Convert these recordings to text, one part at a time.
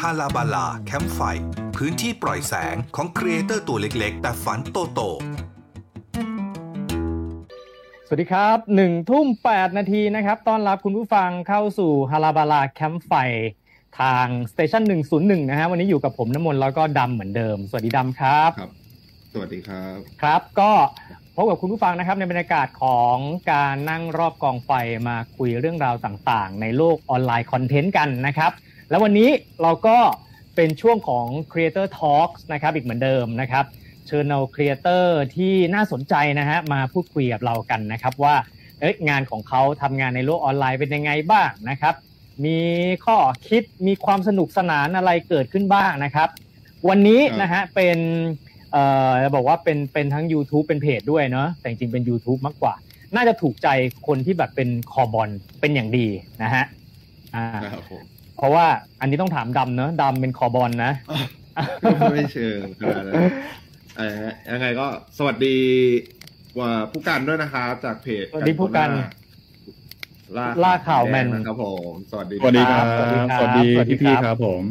ฮาลาบาลา Campfire พื้นที่ปล่อยแสงของคร creator ตัวเล็กๆ แต่ฝันโตโต สวัสดีครับหนึ่งทุ่มแปดนาทีนะครับ ต้อนรับคุณผู้ฟังเข้าสู่ฮาลาบาลา Campfire ทาง Station หนึ่งศูนย์หนึ่งนะฮะวันนี้อยู่กับผมน้ำมนต์แล้วก็ดำเหมือนเดิม สวัสดีดำครับครับ สวัสดีครับ ครับก็ พบกับคุณผู้ฟังนะครับในบรรยากาศของการนั่งรอบกองไฟมาคุยเรื่องราวต่างๆ ในโลกออนไลน์ content กันนะครับ แล้ววันนี้เราก็เป็นช่วงของ Creator Talks นะครับอีกเหมือนเดิมนะครับ เชิญเอา creator ที่น่าสนใจนะฮะมาพูดคุยกับเรากันนะครับว่าเอ้ยงานของเขาทำงานในโลกออนไลน์เป็นยังไงบ้างนะครับ มีข้อคิดมีความสนุกสนานอะไรเกิดขึ้นบ้างนะครับ วันนี้นะฮะเป็น เอ่อจะบอกว่าเป็นเป็นทั้ง YouTube เป็นเพจด้วยเนาะแต่จริงๆเป็น YouTube มากกว่า น่าจะถูกใจคนที่แบบเป็นคอบอลเป็นอย่างดีนะฮะอ่าครับผมเพราะว่าอันนี้ต้องถามดำเนาะดำเป็นคอบอลนะไม่เชิงขนาดนั้นเอ่อยังไงก็สวัสดีว่าผู้กันด้วยนะครับจากเพจสวัสดีผู้กันล่าล่าข่าวแมนดงนะครับผมสวัสดีสวัสดีครับ สวัสดีครับ สวัสดีสวัสดีพี่ครับๆครับผม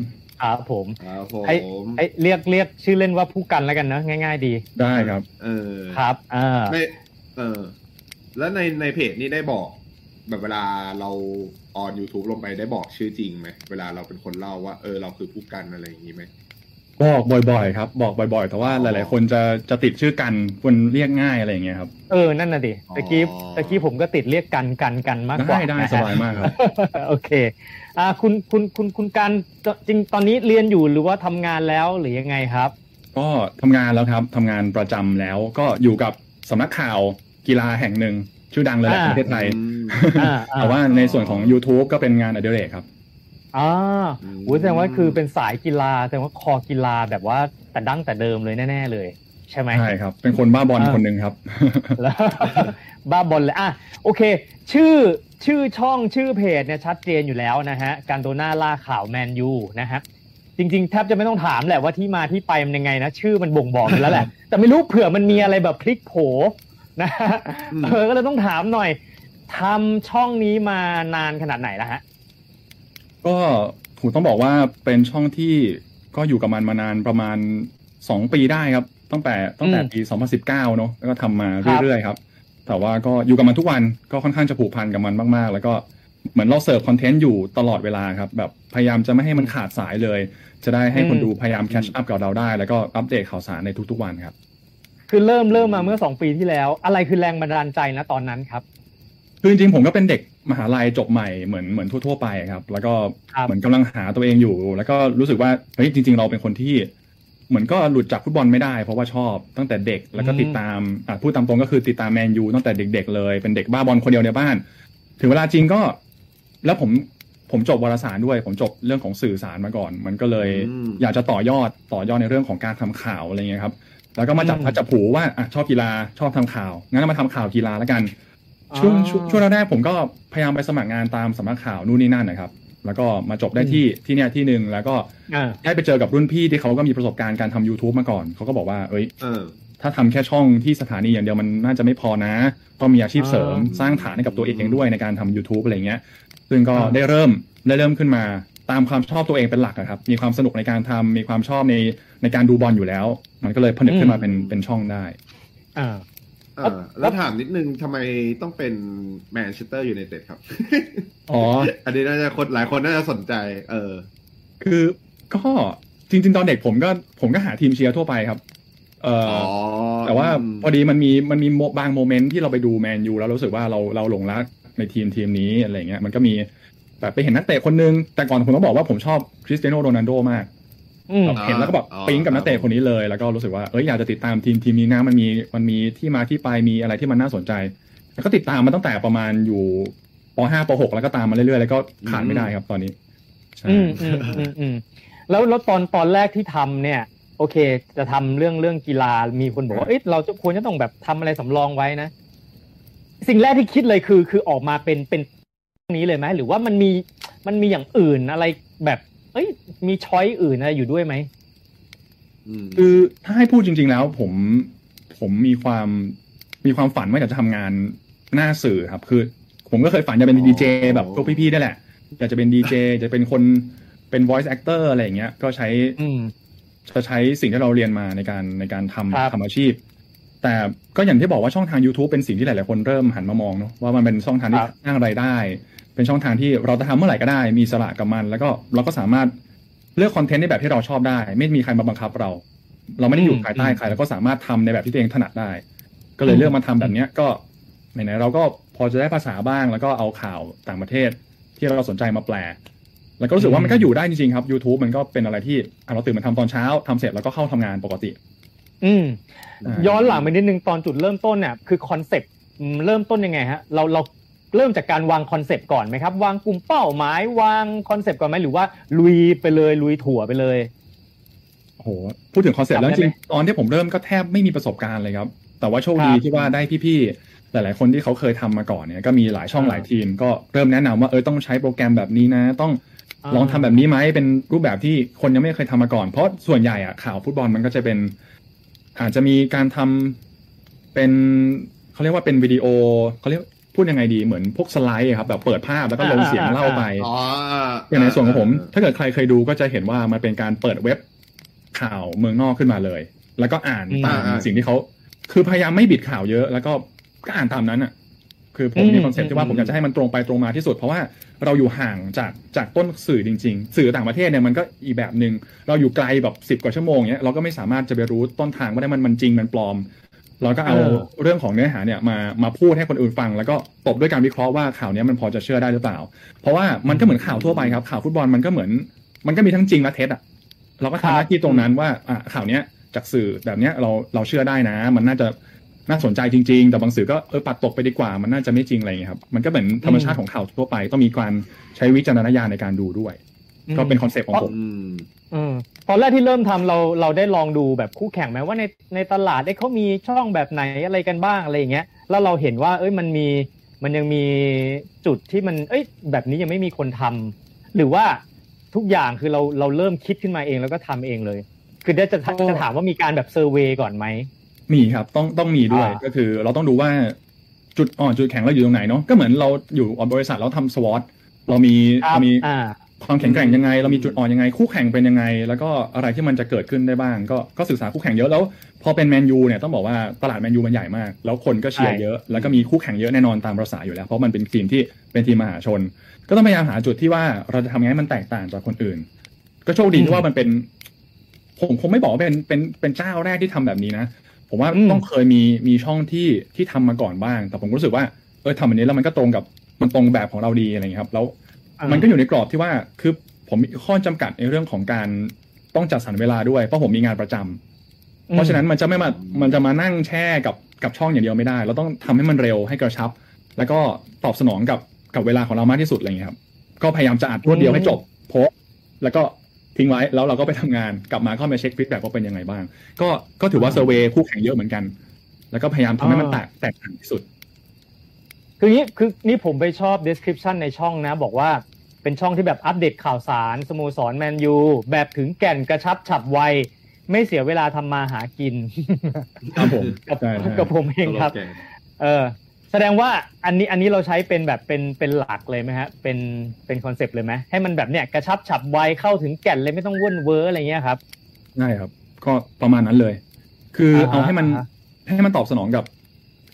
ครับผมครับผมไอ้ไอ้เรียกเรียกชื่อเล่นว่าผู้กันแล้วกันเนอะง่าย ๆ ดี ได้ครับ เออครับอ่าในเออ แล้วในในเพจนี้ได้บอก แบบเวลาเราออน YouTube ลงไปได้บอกชื่อจริงไหมเวลาเราเป็นคนเล่าว่าเออเราคือผู้กันอะไรอย่างนี้ไหม บอกบ่อยๆ ครับบอกบ่อยๆ แต่ว่าอ๋อหลายๆ คนจะจะติดชื่อกันคนเรียกง่ายอะไรอย่างเงี้ยครับเออนั่นน่ะดิอ๋อตะกี้ตะกี้ผมก็ติดเรียกกันกันกันมากกว่าได้ได้นะฮะสบายมากครับโอเคอ่าคุณคุณคุณคุณการจริงตอนนี้เรียนอยู่หรือว่าทำงานแล้วหรือยังไงครับ ก็ทำงานแล้วครับทำงานประจำแล้วก็อยู่กับสำนักข่าวกีฬาแห่งหนึ่งชื่อดังเลยแหละอ่าในประเทศไทยอืมอ่าอ่แต่ว่าในส่วนของ YouTube ก็เป็นงานอดิเรกครับ อ่าอืมโหแสดงว่าคือเป็นสายกีฬาแสดงว่าคอกีฬาแบบว่าแต่ดั้งแต่เดิมเลยแน่ ๆ เลย ใช่ไหมใช่ครับ เป็นคนบ้าบอลอ่าคนหนึ่งครับแล้วบ้าบอลเลยอะโอเค ชื่อชื่อช่องชื่อเพจเนี่ยชัดเจนอยู่แล้วนะฮะการโดน่าล่าข่าวแมนยูนะฮะจริงๆแทบจะไม่ต้องถามแหละว่าที่มาที่ไปมันยังไงนะชื่อมันบ่งบอกอยู่แล้วแหละ แต่ไม่รู้เผื่อมันมีอะไรแบบพลิกโผนะฮะอืมเออก็เลยต้องถามหน่อยทำช่องนี้มานานขนาดไหนแล้วฮะ ก็ผมต้องบอกว่าเป็นช่องที่ก็อยู่กับมันมานานประมาณสองปีได้ครับ ตั้งแต่ตั้งแต่อืมปี2019เนอะแล้วก็ทำมาครับเรื่อยๆครับ แต่ว่าก็อยู่กับมันทุกวันก็ค่อนข้างจะผูกพันกับมันมากๆ แล้วก็เหมือนเราเสิร์ฟ content อยู่ตลอดเวลาครับ แบบพยายามจะไม่ให้มันขาดสายเลย จะได้ให้คนดูพยายาม catch up กับเราได้ แล้วก็อัปเดตข่าวสารในทุกๆวันครับ คือเริ่มเริ่มมาเมื่อสองปีที่แล้ว อะไรคือแรงบันดาลใจนะตอนนั้นครับ คือจริงๆผมก็เป็นเด็กมหาลัยจบใหม่เหมือนเหมือนทั่วๆไปครับ แล้วก็ครับเหมือนกำลังหาตัวเองอยู่ แล้วก็รู้สึกว่าเฮ้ยจริง ๆ เราเป็นคนที่ เหมือนก็หลุดจากฟุตบอลไม่ได้ เพราะว่าชอบตั้งแต่เด็กแล้วก็ติดตามอะพูดตามตรงก็คือติดตามแมนยูตั้งแต่เด็ก ๆ เลยเป็นเด็กบ้าบอลคนเดียวในบ้าน ถึงเวลาจริงก็ แล้วผมผมจบวารสารด้วย ผมจบเรื่องของสื่อสารมาก่อน มันก็เลยอืมอยากจะต่อยอดต่อยอดในเรื่องของการทำข่าวอะไรเงี้ยครับ แล้วก็มาจับอืมพัดจับผูว่าอะชอบกีฬาชอบทำข่าวงั้นมาทำข่าวกีฬาแล้วกัน ช่วงอ๋อช่วงช่วงแรกๆผมก็พยายามไปสมัครงานตามสำนักข่าวนู่นนี่นั่นนะครับ แล้วก็มาจบได้ที่ที่เนี่ยที่หนึ่งแล้วก็อ่าได้ไปเจอกับรุ่นพี่ที่เขาก็มีประสบการณ์การทำ YouTube มาก่อน เขาก็บอกว่าเอ้ยเออถ้าทำแค่ช่องที่สถานีอย่างเดียวมันน่าจะไม่พอนะ ต้องมีอาชีพเสริมอ่าสร้างฐานให้กับตัวเองด้วยในการทำ YouTube อะไรเงี้ย ซึ่งก็อ่าได้เริ่มได้เริ่มขึ้นมาตามความชอบตัวเองเป็นหลักอะครับ มีความสนุกในการทำมีความชอบในในการดูบอลอยู่แล้ว มันก็เลยผนึกขึ้นมาเป็นเป็นช่องได้ อ่าเออ แล้วถามนิดนึงทำไมต้องเป็นแมนเชสเตอร์ยูไนเต็ดครับ อ๋อ อันนี้น่าจะคนหลายคนน่าจะสนใจ เออ คือก็จริง ๆ ตอนเด็กผมก็ผมก็หาทีมเชียร์ทั่วไปครับ เอ่ออ๋ออแต่ว่าอืมพอดีมันมีมันมีโมบาง moment ที่เราไปดูแมนยูแล้วรู้สึกว่าเราเราหลงรักในทีมทีมนี้อะไรเงี้ยมันก็มีแบบไปเห็นนักเตะคนนึง แต่ก่อนผมต้องบอกว่าผมชอบคริสเตียโนโรนัลโดมากอืมแบบ เห็นแล้วก็แบบอ๋อปิ๊งกับนักเตะคนนี้เลย แล้วก็รู้สึกว่าเอ้ยอยากจะติดตามทีมทีมนี้นะมันมีมันมีที่มาที่ไปมีอะไรที่มันน่าสนใจ แล้วก็ติดตามมาตั้งแต่ประมาณอยู่ป .5 ป .6 แล้วก็ตามมาเรื่อยๆแล้วก็ขาดไม่ได้ครับตอนนี้ใช่อืมอืมอืมอืมแล้วแล้วตอนตอนแรกที่ทำเนี่ย โอเค จะทำเรื่องเรื่องกีฬามีคนบอกว่าเอ้ยเราจะควรจะต้องแบบทำอะไรสำรองไว้นะ สิ่งแรกที่คิดเลยคือ คือออกมาเป็นเป็นนี้เลยไหมหรือว่ามันมีมันมีอย่างอื่นอะไรแบบเอ้ยมีช้อยอื่นอะไรอยู่ด้วยไหมอืมคือถ้าให้พูดจริง ๆ แล้ว ผมผมมีความมีความฝันว่าอยากจะทำงานหน้าสื่อครับ คือ ผมก็เคยฝันจะเป็นอ๋อดีเจแบบพวกพี่ๆได้แหละอยากจะเป็นดีเจจะเป็นคนเป็น voice actor อะไรอย่างเงี้ย ก็ใช้อืมจะใช้สิ่งที่เราเรียนมาในการในการทำครับทำอาชีพ แต่ก็อย่างที่บอกว่าช่องทาง YouTube เป็นสิ่งที่หลาย ๆ คนเริ่มหันมามองเนาะว่ามันเป็นช่องทางที่ครับสร้างรายได้ เป็นช่องทางที่เราจะทำเมื่อไหร่ก็ได้ มีอิสระกับมัน แล้วก็เราก็สามารถเลือกคอนเทนต์ในแบบที่เราชอบได้ ไม่มีใครมาบังคับเรา เราไม่ได้อยู่ภายใต้ใครแล้วก็สามารถทำในแบบที่ตัวเองถนัดได้ ก็เลยเลือกมาทำแบบเนี้ยก็ไหนๆเราก็พอจะได้ภาษาบ้าง แล้วก็เอาข่าวต่างประเทศที่เราสนใจมาแปล แล้วก็รู้สึกว่ามันก็อยู่ได้จริงๆครับ YouTube มันก็เป็นอะไรที่อะเราตื่นมาทำตอนเช้าทำเสร็จแล้วก็เข้าทำงานปกติ อืมอ่าย้อนหลังไปนิดนึงตอนจุดเริ่มต้นเนี่ยคือคอนเซปต์อืมเริ่มต้นยังไงฮะ เราเรา เริ่มจากการวาง concept ก่อนไหมครับ วางกลุ่มเป้าหมายวาง concept ก่อนไหมหรือว่าลุยไปเลยลุยถั่วไปเลยโอ้โหพูดถึง concept แล้วจำได้จริงไหมๆตอนที่ผมเริ่มก็แทบไม่มีประสบการณ์เลยครับ แต่ว่าโชคดีครับที่ว่าได้พี่ๆหลาย ๆ คนที่เขาเคยทำมาก่อนเนี่ยก็มีหลายช่องอ่าหลายทีม ก็เริ่มแนะนำว่าเออต้องใช้โปรแกรมแบบนี้นะ ต้องอ่าลองทำแบบนี้ไหมเป็นรูปแบบที่คนยังไม่เคยทำมาก่อน เพราะส่วนใหญ่อะข่าวฟุตบอลมันก็จะเป็น อาจจะมีการทำเป็นเขาเรียกว่าเป็นวิดีโอเขาเรียก พูดยังไงดีเหมือนพวกสไลด์อะครับแบบเปิดภาพแล้วก็ลงเสียงเล่าไปอ๋ออย่างในส่วนของผม ถ้าเกิดใครเคยดูก็จะเห็นว่ามันเป็นการเปิดเว็บข่าวเมืองนอกขึ้นมาเลย แล้วก็อ่านอืมตามสิ่งที่เขาคือพยายามไม่บิดข่าวเยอะ แล้วก็ก็อ่านตามนั้นอะ คือผมอืมมี concept ที่ว่าอืมผมอยากจะให้มันตรงไปตรงมาที่สุด เพราะว่าเราอยู่ห่างจากจากต้นสื่อจริง ๆ สื่อต่างประเทศเนี่ยมันก็อีกแบบหนึ่งเราอยู่ไกลแบบสิบ10กว่าชั่วโมงเนี้ยเราก็ไม่สามารถจะไปรู้ต้นทางว่าได้มันมันจริงมันปลอม เราก็เอาเออเรื่องของเนื้อหาเนี่ยมามาพูดให้คนอื่นฟัง แล้วก็ตบด้วยการวิเคราะห์ว่าข่าวเนี้ยมันพอจะเชื่อได้หรือเปล่า เพราะว่ามันก็เหมือนข่าวทั่วไปครับ ข่าวฟุตบอลมันก็เหมือน มันก็มีทั้งจริงและเท็จอะเราก็ครัทำบหน้าที่ตรงนั้นว่าอะข่าวเนี้ยจากสื่อแบบเนี้ยเราเราเชื่อได้นะ มันน่าจะน่าสนใจจริง ๆ แต่บางสื่อก็เออปัดตกไปดีกว่า มันน่าจะไม่จริงอะไรอย่างเงี้ยครับ มันก็เหมือนธรรมชาติของข่าวทั่วไปต้องมีการใช้วิจารณญาณในการดูด้วย ก็เป็น concept ของผม อืมอืมตอนแรกที่เริ่มทำเราเราได้ลองดูแบบคู่แข่งไหมว่าในในตลาดได้เขามีช่องแบบไหนอะไรกันบ้างอะไรอย่างเงี้ยแล้วเราเห็นว่า เอ้ยมันมีมันยังมีจุดที่มัน เอ้ย แบบนี้ยังไม่มีคนทำหรือว่าทุกอย่างคือเราเราเริ่มคิดขึ้นมาเองแล้วก็ทำเองเลย คือได้จะจะถามว่ามีการแบบ survey ก่อนไหมมีครับต้องต้องมีด้วยอ่าก็คือ เราต้องดูว่าจุดอ่อนจุดแข็งเราอยู่ตรงไหนเนาะก็เหมือนเราอยู่บริษัทเราทำสวอตเรามีครับเรามีอ่า ความแข็งแกร่งยังไง เรามีจุดอ่อนยังไง คู่แข่งเป็นยังไง แล้วก็อะไรที่มันจะเกิดขึ้นได้บ้าง ก็ก็ศึกษาคู่แข่งเยอะแล้ว พอเป็นแมนยูเนี่ยต้องบอกว่าตลาดแมนยูมันใหญ่มาก แล้วคนก็เชียร์ใช่เยอะ แล้วก็มีคู่แข่งเยอะแน่นอนตามประษาอยู่แล้ว เพราะมันเป็นทีมที่เป็นทีมมหาชน ก็ต้องพยายามหาจุดที่ว่าเราจะทำยังไงให้มันแตกต่างจากคนอื่น ก็โชคดีที่ว่ามันเป็น ผมคงไม่บอกว่าเป็นเป็นเป็นเจ้าแรกที่ทำแบบนี้นะผมว่าอืมต้องเคยมีมีช่องที่ที่ทำมาก่อนบ้าง แต่ผมรู้สึกว่าเออทำแบบนี้แล้วมันก็ตรงกับมันตรงแบบของเราดีอะไรอย่างเงี้ยครับ แล้ว มันก็อยู่ในกรอบที่ว่าคือผมมีข้อจำกัดในเรื่องของการต้องจัดสรรเวลาด้วยเพราะผมมีงานประจำเพราะฉะนั้นมันจะไม่มามันจะมานั่งแช่กับกับช่องอย่างเดียวไม่ได้เราต้องทำให้มันเร็วให้กระชับ แล้วก็ตอบสนองกับกับเวลาของเรามากที่สุดอะไรอย่างเงี้ยครับ ก็พยายามจะอัดรวดเดียวให้จบโพสต์แล้วก็ทิ้งไว้แล้วเราก็ไปทำงานกลับมาก็มาเช็ค feedback ว่าเป็นยังไงบ้าง ก็ก็ถือว่า survey คู่แข่งเยอะเหมือนกัน แล้วก็พยายามทำให้มันแตกแตกต่างที่สุด คือนี้คือนี่ผมไปชอบ description ในช่องนะ บอกว่าเป็นช่องที่แบบอัปเดตข่าวสารสโมสรแมนยูแบบถึงแก่นกระชับฉับไว ไม่เสียเวลาทำมาหากินครับผมกับใช่ใช่กับผมเองครับสโลแกนเออ แสดงว่าอันนี้อันนี้เราใช้เป็นแบบเป็นเป็นหลักเลยไหมฮะ เป็นเป็น concept เลยไหมให้มันแบบเนี้ยกระชับฉับไวเข้าถึงแก่นเลยไม่ต้องวุ่นเวอร์อะไรเงี้ยครับใช่ครับ ก็ประมาณนั้นเลย คืออาฮะเอาให้มันอ่าฮะให้มันตอบสนองกับ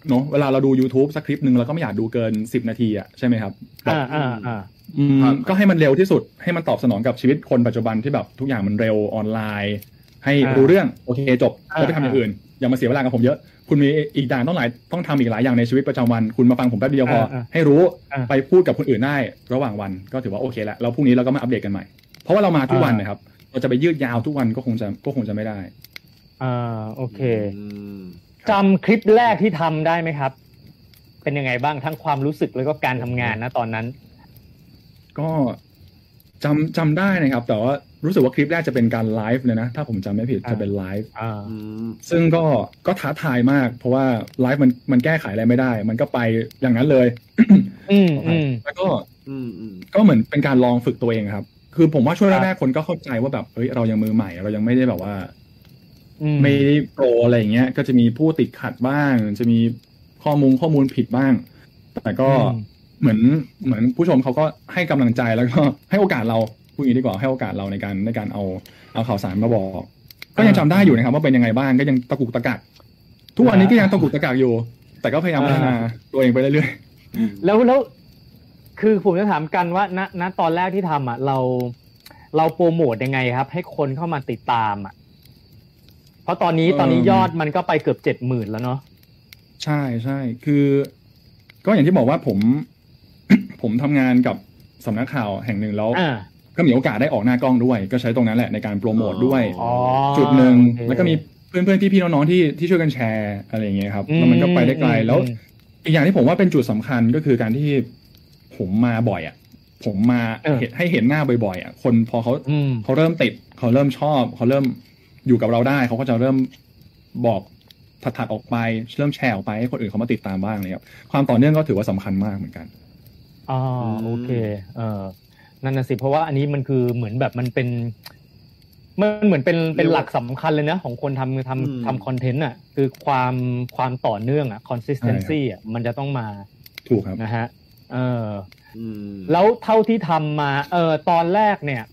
เนาะเวลาเราดู YouTube สักคลิปหนึ่งเราก็ไม่อยากดูเกินสิบนาทีอะใช่ไหมครับแบบอ่าอ่าอ่าอืมครับก็ให้มันเร็วที่สุดให้มันตอบสนองกับชีวิตคนปัจจุบันที่แบบทุกอย่างมันเร็วออนไลน์ ให้อ่ารู้เรื่องโอเคจบอ่าแล้วไปทำอย่างอื่น อย่ามาเสียเวลากับผมเยอะ คุณมีอีกอย่างต้องหลายต้องทำอีกหลายอย่างในชีวิตประจำวัน คุณมาฟังผมแป๊บเดียวพออาให้รู้อ่าไปพูดกับคนอื่นได้ระหว่างวันก็ถือว่าโอเคแล้วแล้วพรุ่งนี้เราก็มาอัปเดตกันใหม่ เพราะว่าเรามาทุกวันอ่านนะครับเราจะไปยืดยาวทุกวันก็คงจะก็คงจะไม่ได้อ่าโอเคอืม จำคลิปแรกที่ทำได้ไหมครับ เป็นยังไงบ้างทั้งความรู้สึกแล้วก็การทำงานนะตอนนั้น ก็จำจำได้นะครับ แต่ว่ารู้สึกว่าคลิปแรกจะเป็นการไลฟ์เลยนะ ถ้าผมจำไม่ผิดอ่าจะเป็นไลฟ์อ่าอืมซึ่งก็ก็ท้าทายมาก เพราะว่าไลฟ์มันมันแก้ไขอะไรไม่ได้ มันก็ไปอย่างนั้นเลยอืมอืมแล้วก็อืมอืมก็เหมือนเป็นการลองฝึกตัวเองครับ คือผมว่าช่วงแรกๆคนก็เข้าใจว่าแบบเฮ้ยเรายังมือใหม่ เรายังไม่ได้แบบว่าอืม ไม่ได้โปรอะไรอย่างเงี้ย ก็จะมีผู้ติดขัดบ้าง จะมีข้อมูลข้อมูลผิดบ้าง แต่ก็เหมือนเหมือนผู้ชมเขาก็ให้กำลังใจแล้วก็ให้โอกาสเราพูดอย่างนี้ดีกว่าให้โอกาสเราในการในการเอาเอาข่าวสารมาบอก ก็ยังจำได้อยู่นะครับ ว่าเป็นยังไงบ้างก็ยังตะกุกตะกักทุกวันนี้ก็ยังตะกุกตะกักอยู่ แต่ก็พยายามพัฒนาตัวเองไปเรื่อยแล้วแล้วคือผมจะถามกันว่าณณตอนแรกที่ทำอะเรา เราโปรโมทยังไงครับ ให้คนเข้ามาติดตามอะ เพราะตอนนี้ตอนนี้ยอดมันก็ไปเกือบเจ็ดหมื่นแล้วเนาะๆใช่ใช่คือ ก็อย่างที่บอกว่าผม ผมทำงานกับสำนักข่าวแห่งหนึ่งแล้วอ่าก็มีโอกาสได้ออกหน้ากล้องด้วย ก็ใช้ตรงนั้นแหละในการโปรโมทด้วยอ๋อจุดหนึ่งโอเคแล้วก็มีเพื่อนเพื่อนๆพี่ๆน้องๆที่ที่ช่วยกันแชร์อะไรอย่างเงี้ยครับแล้วมันก็ไปได้ไกลอืมแล้วอืมอีกอย่างที่ผมว่าเป็นจุดสำคัญก็คือการที่ผมมาบ่อยอะผมมาเออเห็นให้เห็นหน้าบ่อยๆอะคนพอเขาอืมเขาเริ่มติดเขาเริ่มชอบเขาเริ่ม อยู่กับเราได้เขาก็จะเริ่มบอกถัดๆออกไปเริ่มแชร์ออกไปให้คนอื่นเขามาติดตามบ้างเลยครับความต่อเนื่องก็ถือว่าสำคัญมากเหมือนกันอ๋อโอเค เออนั่นน่ะสิเพราะว่าอันนี้มันคือเหมือนแบบมันเป็นมันเหมือนเป็นเป็นหลักสำคัญเลยนะของคนทำทำอืมทำคอนเทนต์อะ คือความความต่อเนื่องอะ consistency อะมันจะต้องมาถูกครับนะฮะเอออืมแล้วเท่าที่ทำมา เออตอนแรกเนี่ยเ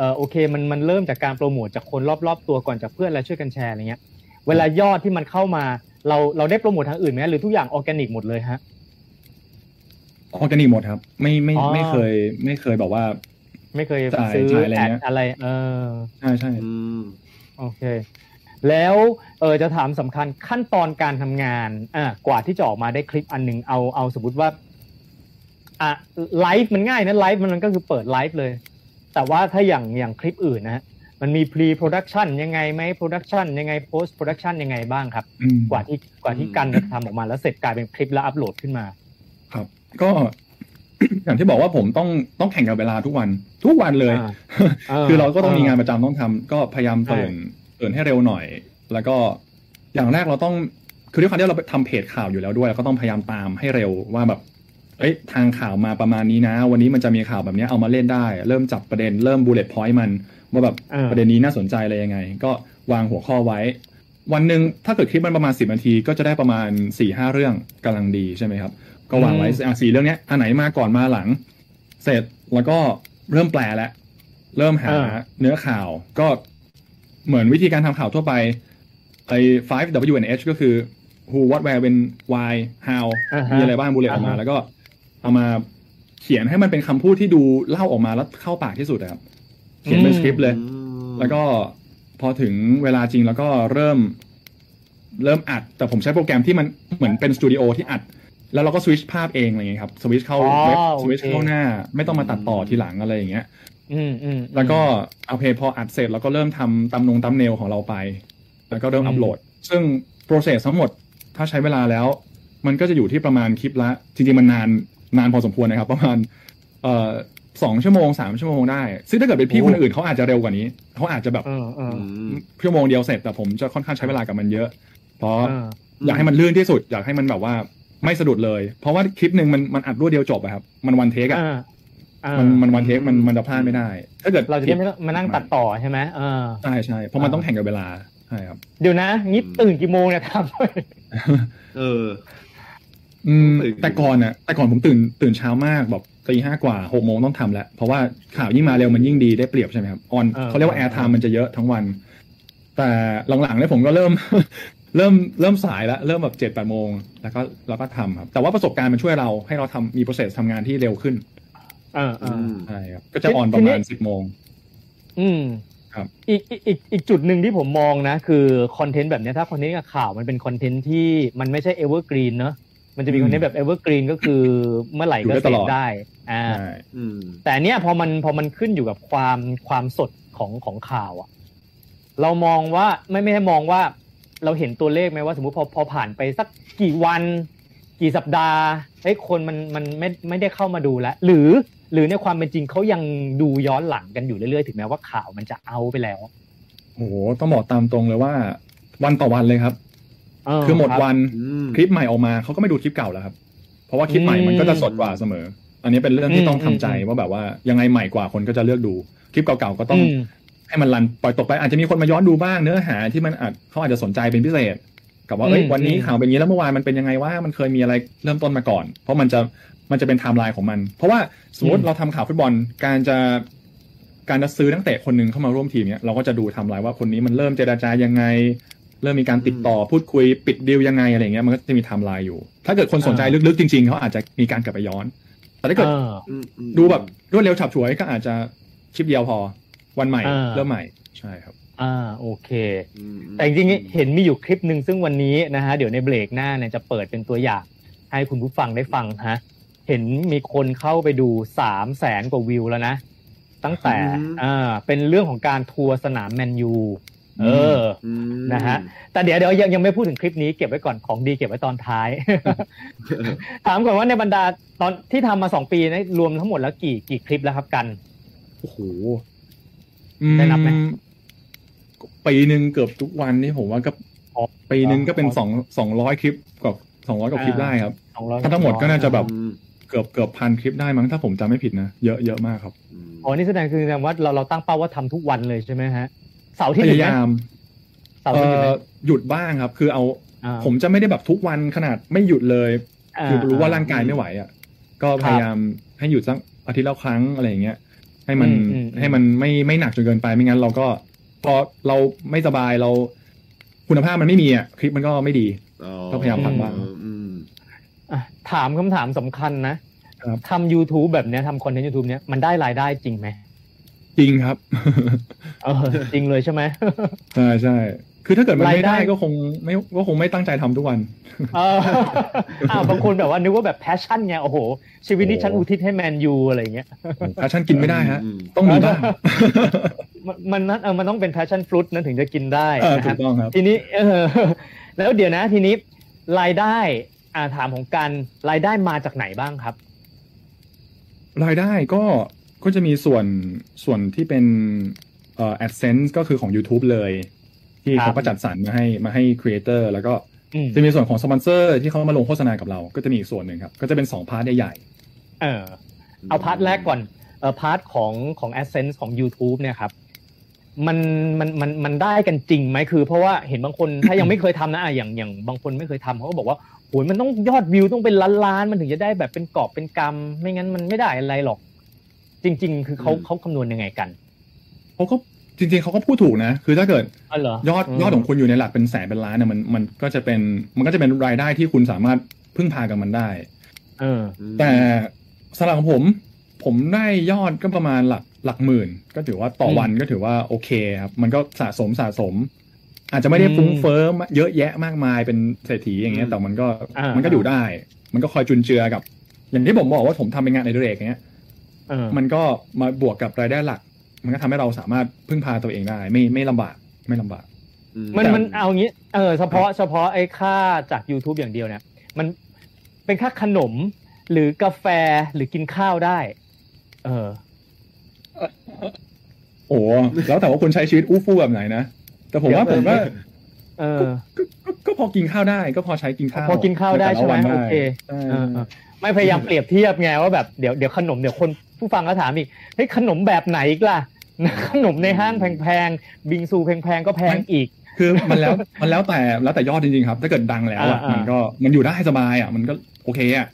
ออโอเคมันมันเริ่มจากการโปรโมทจากคนรอบๆตัวก่อนจากเพื่อนแล้วช่วยกันแชร์อะไรเงี้ย เวลายอดที่มันเข้ามาเราเราได้โปรโมททางอื่นไหมหรือทุกอย่างออร์แกนิกหมดเลยฮะออร์แกนิกหมดครับ ไม่ไม่อ๋อไม่เคย ไม่เคยแบบว่า ไม่เคยจ่ายซื้อจ่ายอะไร ad เงี้ยอะไร เออใช่ใช่อืมโอเค แล้วเออจะถามสำคัญขั้นตอนการทำงานอะกว่าที่จะออกมาได้คลิปอันหนึ่งเอาเอาสมมติว่าอะไลฟ์มันง่ายนะไลฟ์มันก็คือเปิดไลฟ์เลย แต่ว่าถ้าอย่างอย่างคลิปอื่นนะฮะมันมี pre production ยังไงไหม production ยังไง post production ยังไงบ้างครับอืมกว่าที่กว่าที่กันจะทำออกมาแล้วเสร็จกลายเป็นคลิปแล้วอัปโหลดขึ้นมา ครับ ก็อย่างที่บอกว่าผมต้องต้องแข่งกับเวลาทุกวัน ทุกวันเลยอ่าเออคือเราก็ต้องมีงานเออประจำต้องทำก็พยายามตื่นตื่นให้เร็วหน่อย แล้วก็อย่างแรกเราต้องคือด้วยความที่เราทำเพจข่าวอยู่แล้วด้วยเราก็ต้องพยายามตามให้เร็วว่าแบบ เอ้ยทางข่าวมาประมาณนี้นะ วันนี้มันจะมีข่าวแบบเนี้ยเอามาเล่นได้ เริ่มจับประเด็นเริ่มบูเลตพอยต์มัน ว่าแบบเออประเด็นนี้น่าสนใจอะไรยังไง ก็วางหัวข้อไว้ วันหนึ่งถ้าเกิดคลิปมันประมาณสิบนาที ก็จะได้ประมาณสี่ห้าเรื่องกำลังดีใช่ไหมครับ ก็วางไว้อะสี่เรื่องเนี้ยอันไหนมาก่อนมาหลัง เสร็จแล้วก็เริ่มแปลแล้วเริ่มหาเออเนื้อข่าวก็เหมือนวิธีการทำข่าวทั่วไปไอ้ 5 W and H ก็คือ who what where when why how อ่าฮะมีอะไรบ้างบูเลตออกมาอ่าฮะแล้วก็ เอามาเขียนให้มันเป็นคำพูดที่ดูเล่าออกมาแล้วเข้าปากที่สุดอะครับเขียนเป็นสคริปต์เลย แล้วก็พอถึงเวลาจริงแล้วก็เริ่ม เริ่มอัด แต่ผมใช้โปรแกรมที่มันเหมือนเป็นสตูดิโอที่อัด แล้วเราก็สวิตชภาพเองอะไรอย่างเงี้ยครับสวิตชเข้าอ๋อเว็บโอเคสวิตชเข้าหน้า ไม่ต้องมาตัดต่อทีหลังอะไรอย่างเงี้ยอืมอืมแล้วก็โอเคพออัดเสร็จเราก็เริ่มทำตำนง thumbnail ของเราไป แล้วก็เริ่มอืมอัปโหลด ซึ่ง process ทั้งหมดถ้าใช้เวลาแล้ว มันก็จะอยู่ที่ประมาณคลิปละ จริงๆมันนาน นานพอสมควรนะครับ ประมาณเอ่อสองชั่วโมงสามชั่วโมงได้ ซึ่งถ้าเกิดเป็นพี่คนอื่นเขาอาจจะเร็วกว่านี้เขาอาจจะแบบเออเออชั่วโมงเดียวเสร็จแต่ผมจะค่อนข้างใช้เวลากับมันเยอะ เพราะเอออยากให้มันลื่นที่สุด อยากให้มันแบบว่าไม่สะดุดเลย เพราะว่าคลิปหนึ่งมันมันอัดรวดเดียวจบอะครับ มันวันเทคอะอ่าอ่ามันมันวันเทคมันมันจะพลาดไม่ได้ ถ้าเกิดเราจะได้ไม่ต้องมานั่งตัดต่อใช่ไหมเออใช่ใช่เพราะมันต้องแข่งกับเวลาใช่ครับเดี๋ยวนะงี้ตื่นกี่โมงเนี่ยทำด้วยเออ อืมตื่นแต่ก่อนอะแต่ก่อนผมตื่นตื่นเช้ามากแบบตีห้ากว่าหกโมงต้องทำแล้ว เพราะว่าข่าวยิ่งมาเร็วมันยิ่งดีได้เปรียบใช่ไหมครับ on เออเขาเรียกว่า airtime มันจะเยอะทั้งวัน แต่หลังๆเนี่ยผมก็เริ่ม เริ่มเริ่มสายแล้ว เริ่มแบบเจ็ดแปดโมงแล้วก็เราก็ทำครับ แต่ว่าประสบการณ์มันช่วยเราให้เราทำมี process ทำงานที่เร็วขึ้นเออเอออืมใช่ครับก็จะ on ทีประมาณนี้สิบโมงอืมครับอีกอีกอีกอีกจุดหนึ่งที่ผมมองนะ คือคอนเทนต์แบบเนี้ยถ้าคอนเทนต์กับข่าวมันเป็นคอนเทนต์ที่มันไม่ใช่ evergreen เนอะ มันจะมีอืมคอนเทนต์แบบ evergreen ก็คือเมื่อไหร่อยู่ก็ได้เสตลอดได้อ่าใช่อืมแต่เนี้ยพอมันพอมันขึ้นอยู่กับความความสดของของข่าวอะเรามองว่าไม่ไม่ให้มองว่า เราเห็นตัวเลขไหมว่าสมมติพอพอผ่านไปสักกี่วัน กี่สัปดาห์เฮ้ยคนมันมันไม่ไม่ได้เข้ามาดูแล้วหรือหรือในความเป็นจริงเขายังดูย้อนหลังกันอยู่เรื่อยๆ ถึงแม้ว่าข่าวมันจะเอาไปแล้วโอ้โหต้องบอกตามตรงเลยว่า วันต่อวันเลยครับเคือหมดรับวันอืมคลิปใหม่ออกมาเขาก็ไม่ดูคลิปเก่าแล้วครับ เพราะว่าคลิปใหม่มันก็จะสดกว่าเสมอ อันนี้เป็นเรื่องที่ต้องทำใจอืมว่าแบบว่ายังไงใหม่กว่าคนก็จะเลือกดู คลิปเก่าๆก็ต้องอืมให้มันรันปล่อยตกไปอาจจะมีคนมาย้อนดูบ้างเนื้อหาที่มันอาจเขาอาจจะสนใจเป็นพิเศษ กับว่าเอ้ยอืมวันนี้อืมข่าวเป็นอย่างนี้แล้วเมื่อวานมันเป็นยังไงว่ามันเคยมีอะไรเริ่มต้นมาก่อน เพราะมันจะมันจะเป็นไทม์ไลน์ของมัน เพราะว่าสมมติอืมเราทำข่าวฟุตบอลการจะการจะซื้อนักเตะคนหนึ่งเข้ามาร่วมทีมเนี้ยเราก็จะดูไทม์ไลน์ว่าคนนี้มันเริ่มเจรจายังไง เริ่มมีการติดต่อพูดคุยปิดดีลยังไงอะไรเงี้ยมันก็จะมีไทม์ไลน์อยู่ ถ้าเกิดคนสนใจลึกๆจริง ๆเขาอาจจะมีการกลับไปย้อน แต่ถ้าเกิดเอออืมอืมดูแบบรวดเร็วฉาบฉวยก็อาจจะคลิปเดียวพอวันใหม่อ่าเริ่มใหม่ใช่ครับอ่าโอเคอืมแต่จริงๆเห็นมีอยู่คลิปหนึ่งซึ่งวันนี้นะฮะเดี๋ยวในเบรกหน้าเนี่ยจะเปิดเป็นตัวอย่างให้คุณผู้ฟังได้ฟังฮะเห็นมีคนเข้าไปดูสามแสนกว่าวิวแล้วนะ ตั้งแต่อ่าเป็นเรื่องของการทัวร์สนามแมนยู เอออืมนะฮะแต่เดี๋ยวเดี๋ยวยังยังไม่พูดถึงคลิปนี้เก็บไว้ก่อนของดีเก็บไว้ตอนท้าย ถามก่อนว่าในบรรดาตอนที่ทำมาสองปีนะรวมทั้งหมดแล้วกี่กี่คลิปแล้วครับกันโอ้โหได้นับไหมอืปีหนึ่งเกือบทุกวันนี่ผมว่าก็อ๋อปีหนึ่งก็เป็นอ๋อสองสองร้อยคลิปกับสองร้อยกว่าคลิปอ่าได้ครับสองร้อยถ้าทั้งหมดก็น่าจะแบบอืมเกือบเกือบพันคลิปได้มั้งถ้าผมจำไม่ผิดนะเยอะเยอะมากครับมอ๋อนี่แสดงคือแสดงว่าเราเราตั้งเป้าว่าทำทุกวันเลยใช่ไหมฮะ เสาร์พที่หยุดยาไหมยามเสาร์เอ่ที่หยุดไหมอหยุดบ้างครับ คือเอาอ่าผมจะไม่ได้แบบทุกวันขนาดไม่หยุดเลยอ่าคือรู้ว่าร่างกายไม่ไหวอะก็พยายามให้หยุดสักอาทิตย์ละครั้งอะไรอย่างเงี้ย ให้มันอืมอืมให้มันไม่ไม่หนักจนเกินไปไม่งั้นเราก็พอเราไม่สบายเรา คุณภาพมันไม่มีอะคลิปมันก็ไม่ดีอ๋อก็พยายามพักบ้างอืมอะถามคำถามสำคัญนะครับทำ YouTube แบบเนี้ยทำคอนเทนต์ YouTube เนี้ยมันได้รายได้จริงไหม จริงครับเออจริงเลยใช่ไหมใช่ใช่คือถ้าเกิดมันรายไม่ได้ได้ก็คงไม่ก็คงไม่ตั้งใจทำทุกวันเอออ้าวบางคนแบบว่านึกว่าแบบแพชชั่นไงโอ้โห ชีวิตนี้ฉันอุทิศให้แมนยูอะไรอย่างเงี้ยpassion กินไม่ได้ฮะอืมต้องมีบ้างมันมันนั้นเออมันต้องเป็น passion fruit นั้นถึงจะกินได้เออนะถูครับกต้องครับทีนี้เออแล้วเดี๋ยวนะทีนี้รายได้อ่าถามของการรายได้มาจากไหนบ้างครับ รายได้ก็ ก็จะมีส่วนส่วนที่เป็นเอ่อ AdSense ก็คือของ YouTube เลย ที่ครับเขาก็จัดสรรมาให้มาให้ creator แล้วก็อืมจะมีส่วนของสปอนเซอร์ที่เขามาลงโฆษณากับเรา ก็จะมีอีกส่วนหนึ่งครับ ก็จะเป็นสอง partใหญ่เออเอา part แรกก่อนเออ part ของของ AdSense ของ YouTube เนี่ยครับมันมันมันมันได้กันจริงไหมคือ เพราะว่าเห็นบางคนถ้ายังไม่เคยทำนะอะอย่างอย่างบางคนไม่เคยทำเขาก็บอกว่าโหยมันต้องยอดวิวต้องเป็นล้านล้านๆมันถึงจะได้แบบเป็นกอบเป็นกำไม่งั้นมันไม่ได้อะไรหรอก จริง ๆ คือเขาอืมเขาคำนวณยังไงกันๆเขาก็จริง ๆเขาก็พูดถูกนะ คือถ้าเกิดอ๋อเหรอยอดยอดของคุณอยู่ในหลักเป็นแสนเป็นล้านเนี่ยมันมันก็จะเป็นมันก็จะเป็นรายได้ที่คุณสามารถพึ่งพากับมันได้ เออ แต่สำหรับของผม ผมได้ยอดก็ประมาณหลักหลักหมื่น ก็ถือว่าต่ออืมวันก็ถือว่าโอเคครับมันก็สะสมสะสม อาจจะไม่ได้ฟุ้งอืมเฟ้อเยอะแยะมากมายเป็นเศรษฐีอย่างเงี้ยอืมแต่มันก็อ่ามัมันก็อยู่ได้ มันก็คอยจุนเจือกับ อย่างที่ผมบอกว่าผมทำเป็นงานในเด็กอย่างเงี้ยเออ มันก็มาบวกกับรายได้หลัก มันก็ทำให้เราสามารถพึ่งพาตัวเองได้ ไม่ไม่ลำบากไม่ลำบากอืมันแต่มันเอางี้ เออเฉพาะเฉพาะไอ้ค่าจาก YouTube อย่างเดียวเนี่ยมันเป็นค่าขนมหรือกาแฟหรือกินข้าวได้ เออ โอ้แล้วแต่ว่าคุณใช้ชีวิตอู้ฟู่แบบไหนนะ แต่ผมว่าเดี๋ผยวมว่าเออก็ก็ก็พอกินข้าวได้ ก็พอใช้กินข้าว พอกินข้าวได้ในแต่ละใช่ไหมวันโอเคใช่เออเออไม่พยายามเปรียบเทียบไงว่าแบบเดี๋ยวเดี๋ยวขนมเดี๋ยวคน ผู้ฟังก็ถามอีกเฮ้ยขนมแบบไหนอีกล่ะขนมในห้างแพงๆบิงซูแพงๆก็แพงอีก คือมันแล้วมันแล้วแต่แล้วแต่ยอดจริงๆครับ ถ้าเกิดดังแล้วอะอ่าอ่ามัมันก็มันอยู่ได้สบายอะมันก็โอเคอะ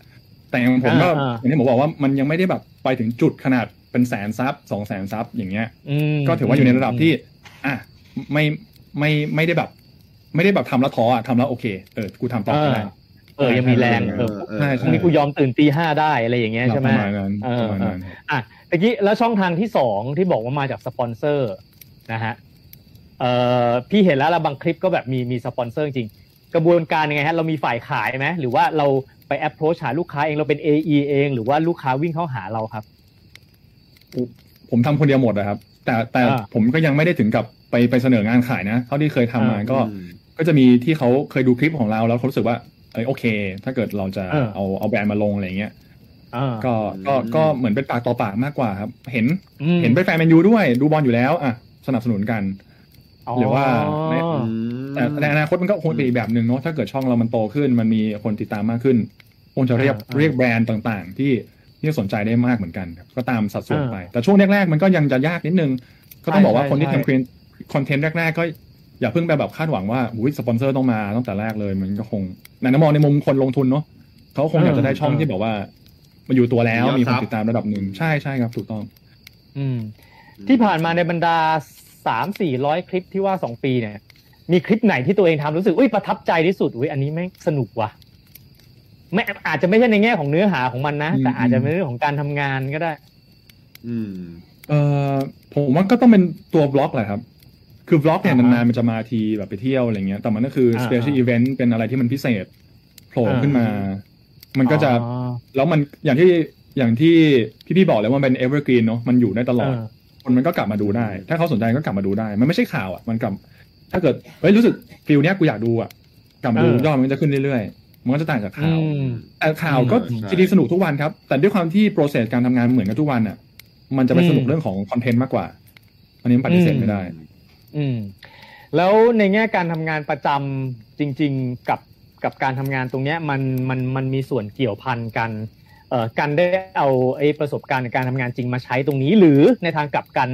แต่อย่างผมก็อ่าอ่าอย่างที่ผมบอกว่ามันยังไม่ได้แบบไปถึงจุดขนาดเป็นแสน sub สองแสน sub อย่างเงี้ยอืมก็ถือว่าอยู่ในระดับที่อะไม่ไม่ไม่ได้แบบ ไม่ได้แบบทำแล้วท้ออะทำแล้วโอเคเออกูทำต่อก็ได้ เออยังมีแรงเออใช่ใช่พรุ่งนี้กูยอมตื่นตีห้าได้อะไรอย่างเงี้ยใช่ไหมประมาณนั้นเออประมาณนั้นอะตะกี้แล้วช่องทางที่สองที่บอกว่ามาจากสปอนเซอร์นะฮะเอ่อพี่เห็นแล้วละบางคลิปก็แบบมีมีสปอนเซอร์จริง กระบวนการยังไงฮะเรามีฝ่ายขายไหมหรือว่าเราไป approach หาลูกค้าเองเราเป็น AE เอง หรือว่าลูกค้าวิ่งเข้าหาเราครับ ผมทำคนเดียวหมดนะครับ แต่แต่อ่าผมก็ยังไม่ได้ถึงกับไปไปเสนองานขายนะ เท่าที่เคยทำมาอ่าก็อืมก็จะมีที่เขาเคยดูคลิปของเราแล้วเขารู้สึกว่า เอยโอเค ถ้าเกิดเราจะเออเอาเอาแบรนด์มาลงอะไรเงี้ยอ่าก็ก็อืมก็เหมือนเป็นปากต่อปากมากกว่าครับ เห็นอืมเห็นเป็นแฟนแมนยูด้วยดูบอลอยู่แล้ว อะ สนับสนุนกันหรือว่าในอ๋อแต่ในอนาคตมันก็คงเป็นอีกแบบหนึ่งเนาะถ้าเกิดช่องเรามันโตขึ้น มันมีคนติดตามมากขึ้นคงจะเรียกอ่าเรียกแบรนด์ต่างๆ ที่ที่สนใจได้มากเหมือนกันครับก็ตามสัดส่วนอ่าไป แต่ช่วงแรกๆ มันก็ยังจะยากนิดนึง ก็ต้องบอกว่าใช่คนที่ใช่ทำคอนเทนต์แรกๆก็ อย่าเพิ่งไปแบบคาดหวังว่าอุ้ยสปอนเซอร์ต้องมาตั้งแต่แรกเลย มันก็คงในน้ำมองในมุมคนลงทุนเนาะเขาคงอยากจะได้ช่องที่แบบว่ามาอยู่ตัวแล้วมีมียอดคนซับติดตามระดับหนึ่งใช่ใช่ครับ ถูกต้อง อืม ที่ผ่านมาในบรรดาสามสี่ร้อยคลิปที่ว่าสองปีเนี่ย มีคลิปไหนที่ตัวเองทำรู้สึกอุ้ยประทับใจที่สุดอุ้ยอันนี้ไม่งสนุกว่ะไม่อาจจะไม่ใช่ในแง่ของเนื้อหาของมันนะอืมแต่อาจจะเป็นเรื่องของการทำงานก็ได้ อืม เอ่อผมว่าก็ต้องเป็นตัว vlog แหละครับ คือ vlog เนี่ยอ่าฮะนานๆมันจะมาทีแบบไปเที่ยวอะไรเงี้ย แต่มันก็คืออ่า special อ่า event เป็นอะไรที่มันพิเศษโผล่อ่าขึ้นมา มันก็จะอ๋อแล้วมันอย่างที่อย่างที่พี่ๆบอกเลยว่ามันเป็น evergreen เนาะมันอยู่ได้ตลอดเออคนมันก็กลับมาดูได้ ถ้าเขาสนใจก็กลับมาดูได้ มันไม่ใช่ข่าวอะมันกลับ ถ้าเกิดเฮ้ยรู้สึก feel เนี้ยกูอยากดูอะกลับมาดูเออยอดมันก็จะขึ้นเรื่อยๆมันก็จะต่างจากข่าวอืมแต่ข่าวก็อืมจริงๆสนุกทุกวันครับ แต่ด้วยความที่โปรเซสการทำงานเหมือนกันทุกวันอะ มันจะไปสนุกอืมเรื่องของคอนเทนต์มากกว่า อันนี้มันปฏิเสธไม่ได้ อืมแล้วในแง่การทำงานประจำจริง ๆกับกับการทำงานตรงเนี้ยมันมันมันมีส่วนเกี่ยวพันกันเอ่อกันได้เอาไอ้ประสบการณ์ในการทำงานจริงมาใช้ตรงนี้ หรือในทางกลับกัน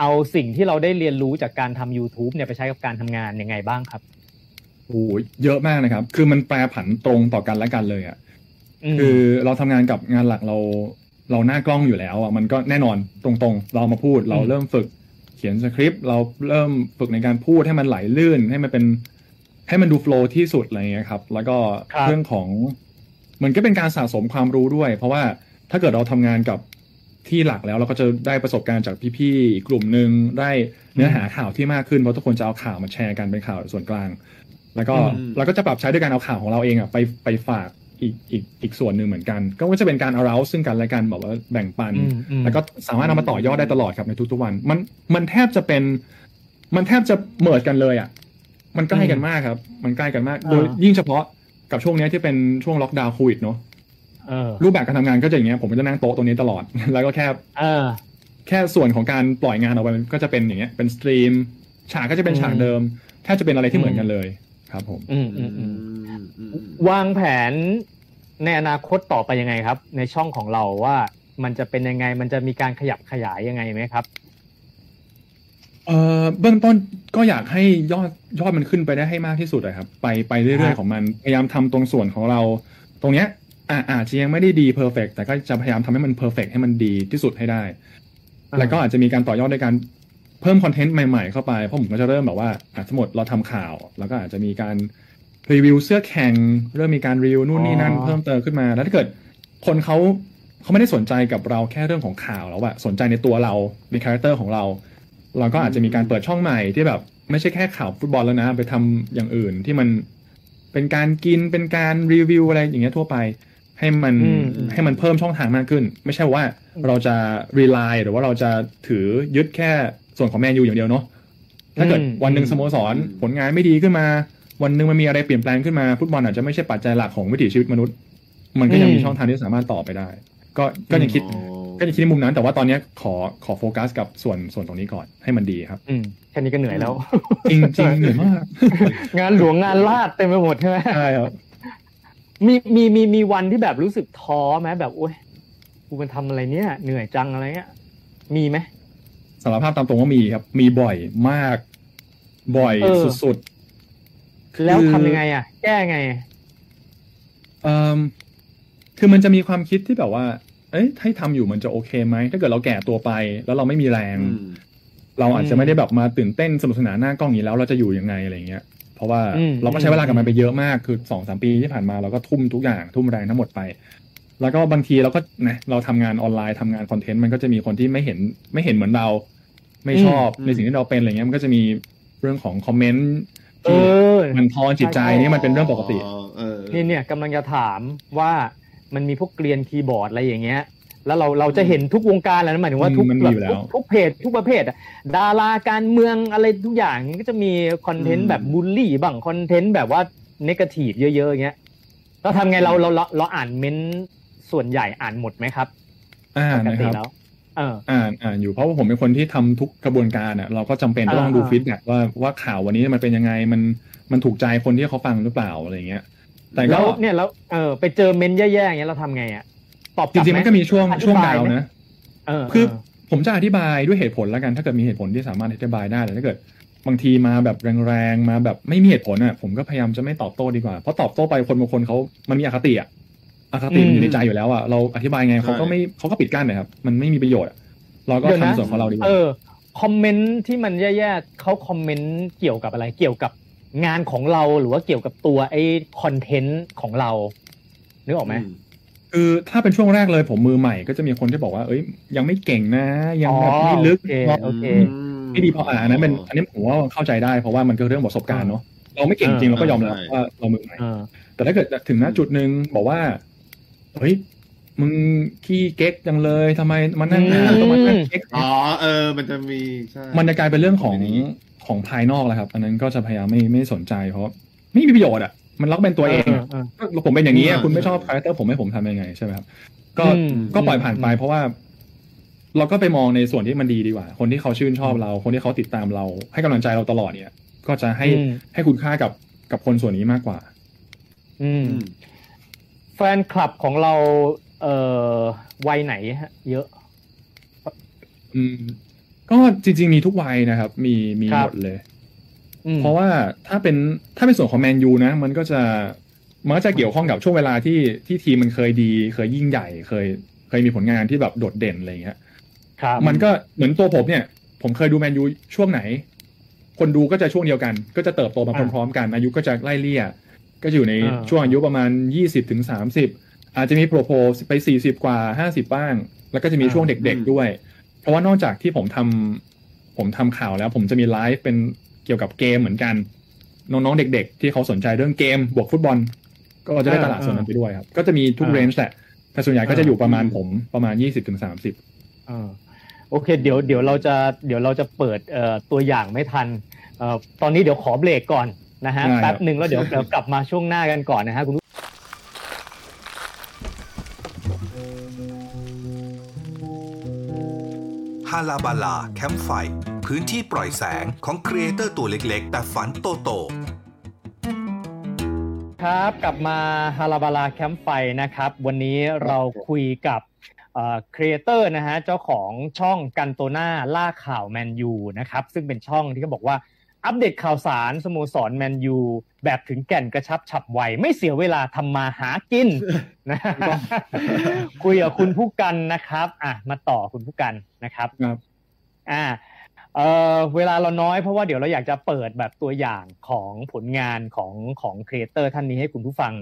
เอาสิ่งที่เราได้เรียนรู้จากการทำ YouTube เนี่ยไปใช้กับการทำงานยังไงบ้างครับโอ้โหเยอะมากนะครับ คือมันแปรผันตรงต่อกันและกันเลยอะมคือเราทำงานกับงานหลักเรา เราหน้ากล้องอยู่แล้วอะมันก็แน่นอนตรงๆ เรามาพูดเราอืมเริ่มฝึกเขียนสคริปต์เราเริ่มฝึกในการพูดให้มันไหลลื่นให้มันเป็นให้มันดูโฟล์ที่สุดอะไรเงี้ยครับ แล้วก็ครับเรื่องของมันก็เป็นการสะสมความรู้ด้วย เพราะว่าถ้าเกิดเราทำงานกับที่หลักแล้วเราก็จะได้ประสบการณ์จากพี่ๆอีกกลุ่มหนึ่งได้เนื้อหาข่าวที่มากขึ้นเพราะทุกคนจะเอาข่าวมาแชร์กันเป็นข่าวส่วนกลาง แล้วก็อืมเราก็จะปรับใช้ด้วยการเอาข่าวของเราเองอะไปไปฝาก อีกอีกอีกส่วนหนึ่งเหมือนกัน ก็จะเป็นการเอาเราซึ่งกันและกันแบบว่าแบ่งปันอืมอืมแล้วก็สามารถเอามาต่อยอดได้ตลอดครับในทุกๆวัน มันมันแทบจะเป็น มันแทบจะเหมิดกันเลยอะ มันใกล้กันมากครับ มันใกล้กันมากอ่าโดยยิ่งเฉพาะกับช่วงเนี้ยที่เป็นช่วงล็อกดาวน์โควิดเนาะเออรูปแบบการทำงานก็จะอย่างเงี้ยผมก็จะนั่งโต๊ะตรงนี้ตลอด แล้วก็แค่เออแค่ส่วนของการปล่อยงานออกไปมันก็จะเป็นอย่างเงี้ยเป็นสตรีมฉากก็จะเป็นฉากเดิมแทบจะเป็นอะไรที่เหมือนกันเลย ครับผมอืมอืมอืมอืมอืมวางแผนในอนาคตต่อไปยังไงครับ ในช่องของเราว่ามันจะเป็นยังไง มันจะมีการขยับขยายยังไงไหมครับเอ่อเบื้องต้นก็อยากให้ยอดยอดมันขึ้นไปได้ให้มากที่สุดอะครับ ไปไปเรื่ครัอยบๆของมันพยายามทำตรงส่วนของเรา ตรงเนี้ยอ่าอาจจะยังไม่ได้ดี perfect แต่ก็จะพยายามทำให้มัน perfect ให้มันดีที่สุดให้ได้ แล้วก็อาจจะมีการต่อยอดด้วยการ เพิ่มคอนเทนต์ใหม่ๆเข้าไปเพราะผมก็จะเริ่มแบบว่าอะสมมติเราทำข่าว แล้วก็อาจจะมีการรีวิวเสื้อแข่งเริ่มมีการรีวิวนู่นนี่นั่นอ๋อเพิ่มเติมขึ้นมาแล้วถ้าเกิดคนเขาเขาไม่ได้สนใจกับเราแค่เรื่องของข่าวแล้วอะสนใจในตัวเราใน character ของเรา เราก็อาจจะมีการเปิดช่องใหม่ที่แบบไม่ใช่แค่ข่าวฟุตบอลแล้วนะ ไปทำอย่างอื่นที่มันเป็นการกินเป็นการรีวิวอะไรอย่างเงี้ยทั่วไป ให้มันอืมให้มันเพิ่มช่องทางมากขึ้น ไม่ใช่ว่าเราจะ rely หรือว่าเราจะถือยึดแค่ ส่วนของแมนยูอย่างเดียวเนาะถ้าเกิดอืมวันหนึ่งสโมสรผลงานไม่ดีขึ้นมา วันหนึ่งมันมีอะไรเปลี่ยนแปลงขึ้นมาฟุตบอลอาจจะไม่ใช่ปัจจัยหลักของวิถีชีวิตมนุษย์ มันก็ยังมีช่องทางที่สามารถต่อไปได้ ก็ก็ยังคิดอ๋อก็ยังคิดในมุมนั้น แต่ว่าตอนเนี้ยขอขอโฟกัสกับส่วนส่วนตรงนี้ก่อนให้มันดีครับ อืมแค่นี้ก็เหนื่อยแล้ว จริงจริงเหนื่อยมากงานหลวงงานลาดเต็มไปหมดใช่ไหมใช่ครับมีมีมีมีวันที่แบบรู้สึกท้อไหมแบบโอ๊ยกูมันทำอะไรเนี่ย เหนื่อยจังอะไรเงี้ยมีไหม สารภาพตามตรงว่ามีครับ มีบ่อยมาก บ่อยเออสุดแล้วคือทำยังไงอะ แก้ไงๆเอ่มคือมันจะมีความคิดที่แบบว่า เอ้ยให้ทำอยู่มันจะโอเคไหม ถ้าเกิดเราแก่ตัวไป แล้วเราไม่มีแรงอืมเราอาจจะไม่ได้แบบมาตื่นเต้นสนุกสนานหน้ากล้องอย่างนี้แล้วเราจะอยู่ยังไงอะไรเงี้ย เพราะว่าอืมเราก็ใช้เวลากับมันไปเยอะมากคือสองสามปีที่ผ่านมาเราก็ทุ่มทุกอย่างทุ่มแรงทั้งหมดไป แล้วก็บางทีเราก็นะเราทำงานออนไลน์ทำงานคอนเทนต์มันก็จะมีคนที่ไม่เห็นไม่เห็นเหมือนเรา ไม่ชอบอืมในสิ่งที่เราเป็นอะไรเงี้ยมันก็จะมีเรื่องของคอมเมนต์เอที่อมันทอนจิตใจนี่มันเป็นเรื่องปกติอ๋อเออนี่เนี่ยกำลังจะถามว่ามันมีพวกเกรียนคีย์บอร์ดอะไรอย่างเงี้ย แล้วเราเราจะเห็นทุกวงการแล้วนะหมายถึงว่าทุกมันมีแบบอยู่แล้วทุกทุกเพจทุกประเภทอะดาราการเมืองอะไรทุกอย่างก็จะมีคอนเทนต์แบบบูลลี่บ้างคอนเทนต์แบบว่า negative เยอะๆอย่างเงี้ยเราทำไงเราเราเราเราอ่านเม้นต์ส่วนใหญ่อ่านหมดไหมครับอ่าปกติครับนะแล้วเอออ่านอ่านอยู่เพราะว่าผมเป็นคนที่ทำทุกกระบวนการอะเราก็จำเป็นต้องอ่าดูอ่า feedback ว่าว่าข่าววันนี้มันเป็นยังไงมันมันถูกใจคนที่เขาฟังหรือเปล่าอะไรเงี้ย แต่ก็แล้วเนี่ยแล้วเออไปเจอเม้นต์แย่ๆอย่างเงี้ยเราทำไงอะตอบกจลับริงๆไหมันก็มีช่วงอธิช่วงบายดาวไหมนะเออคือเออผมจะอธิบายด้วยเหตุผลแล้วกัน ถ้าเกิดมีเหตุผลที่สามารถอธิบายได้แต่ถ้าเกิดบางทีมาแบบแรงๆมาแบบไม่มีเหตุผลอะผมก็พยายามจะไม่ตอบโต้ดีกว่าเพราะตอบโต้ไปคนบางคนเขามันมีอคติอะ อคติมันออืยู่มในใจอยู่แล้วอะเราอธิบายไงเขาก็ไม่เขาก็ปิดกั้นนะครับ มันไม่มีประโยชน์อะเราก็เดี๋ยวนะทำส่วนของเราดีกว่าเออคอมเมนต์ที่มันแย่ๆเขาคอมเมนต์เกี่ยวกับอะไรเกี่ยวกับงานของเราหรือว่าเกี่ยวกับตัวไอ้คอนเทนต์ของเรานึกออกไหมคือถ้าเป็นช่วงแรกเลยผมมือใหม่ก็จะมีคนที่บอกว่า เอ้ย ยังไม่เก่งนะ ยังแบบไม่ลึกโอเคพอโอเคไม่ดีพออ่าอันนั้นเป็นอันนี้ผมว่าเข้าใจได้เพราะว่ามันก็เรื่องประสบการณ์เนาะเราไม่เก่งจริงเราก็ยอมรับใช่ว่าเรามือใหม่เออแต่ถ้าเกิดถึงณจุดหนึ่งบอกว่า เฮ้ยมึงขี้เก๊กจังเลยทำไมมานั่งอ่านอืมต้องมานั่งเก๊กอ๋อเออ มันจะมีใช่มันจะกลายเป็นเรื่องของไม่ดีของภายนอกแล้วครับ อันนั้นก็จะพยายามไม่ไม่สนใจเพราะไม่มีประโยชน์อะมันล็อกเป็นตัวเองอะเออก็ผมเป็นอย่างนี้อะเออคุณไม่ชอบคาแรคเตอร์ผมให้ผมทำยังไงใช่ไหมครับ ก็อืมก็ปล่อยผ่านไปเพราะว่า เราก็ไปมองในส่วนที่มันดีดีกว่า คนที่เขาชื่นชอบเรา คนที่เขาติดตามเรา ให้กำลังใจเราตลอดเนี่ย ก็จะให้อืมให้คุณค่ากับกับคนส่วนนี้มากกว่า อืมอืม แฟนคลับของเรา เอ่อวัยไหนฮะ เยอะ อืม ก็จริง ๆ มีทุกวัยนะครับ มีมีครับหมดเลยอืมเพราะว่าถ้าเป็นถ้าเป็นส่วนของแมนยูนะ มันก็จะมันก็จะเกี่ยวข้องกับช่วงเวลาที่ที่ทีมมันเคยดี เคยยิ่งใหญ่ เคย เคยมีผลงานที่แบบโดดเด่นอะไรอย่างเงี้ยครับมันก็เหมือนตัวผมเนี่ย ผมเคยดูแมนยูช่วงไหน คนดูก็จะช่วงเดียวกัน ก็จะเติบโตมาอ่าพร้อมๆกันอายุก็จะไล่เลี่ย ก็จะอยู่ในอ่าช่วงอายุประมาณยี่สิบถึงสามสิบอาจจะมีโปรโพสไปสี่สิบกว่าห้าสิบบ้าง แล้วก็จะมีช่วงเด็กๆด้วย เพราะว่านอกจากที่ผมทำผมทำข่าวแล้ว ผมจะมีไลฟ์เป็นเกี่ยวกับเกมเหมือนกัน น้องๆเด็ก ๆ ที่เขาสนใจเรื่องเกมบวกฟุตบอล ก็จะได้ตลาดส่วนนั้นไปด้วยครับ ก็จะมีทุกอ่าเรนจ์แหละแต่ส่วนใหญ่ก็จะอยู่ประมาณอืมผมประมาณยี่สิบถึงสามสิบเออโอเคเดี๋ยวเดี๋ยวเราจะเดี๋ยวเราจะเปิดเอ่อตัวอย่างไม่ทันเอ่อตอนนี้เดี๋ยวขอเบรกก่อน นะฮะได้ครับแป๊บหนึ่งแล้วเดี๋ยวเดี๋ยวกลับมาช่วงหน้ากันก่อนนะฮะคุณผู้ฮาลาบาลาแคมป์ไฟ พื้นที่ปล่อยแสงของ creator ตัวเล็กๆ แต่ฝันโตโตครับกลับมาฮาลาบาลาแคมป์ไฟนะครับ วันนี้เราคุยกับครีเอเตอร์นะฮะเจ้าของช่องกันโตนาล่าข่าวแมนยูนะครับซึ่งเป็นช่องที่เขาบอกว่า อัปเดตข่าวสารสโมสรแมนยูแบบถึงแก่นกระชับฉับไว ไม่เสียเวลาทำมาหากินนะคุยกับคุณพู่กันนะครับ อะ มาต่อคุณพู่กันนะครับครับอ่าเออเวลาเราน้อยเพราะว่าเดี๋ยวเราอยากจะเปิดแบบตัวอย่างของผลงานของของครีเอเตอร์ท่านนี้ให้คุณผู้ฟัง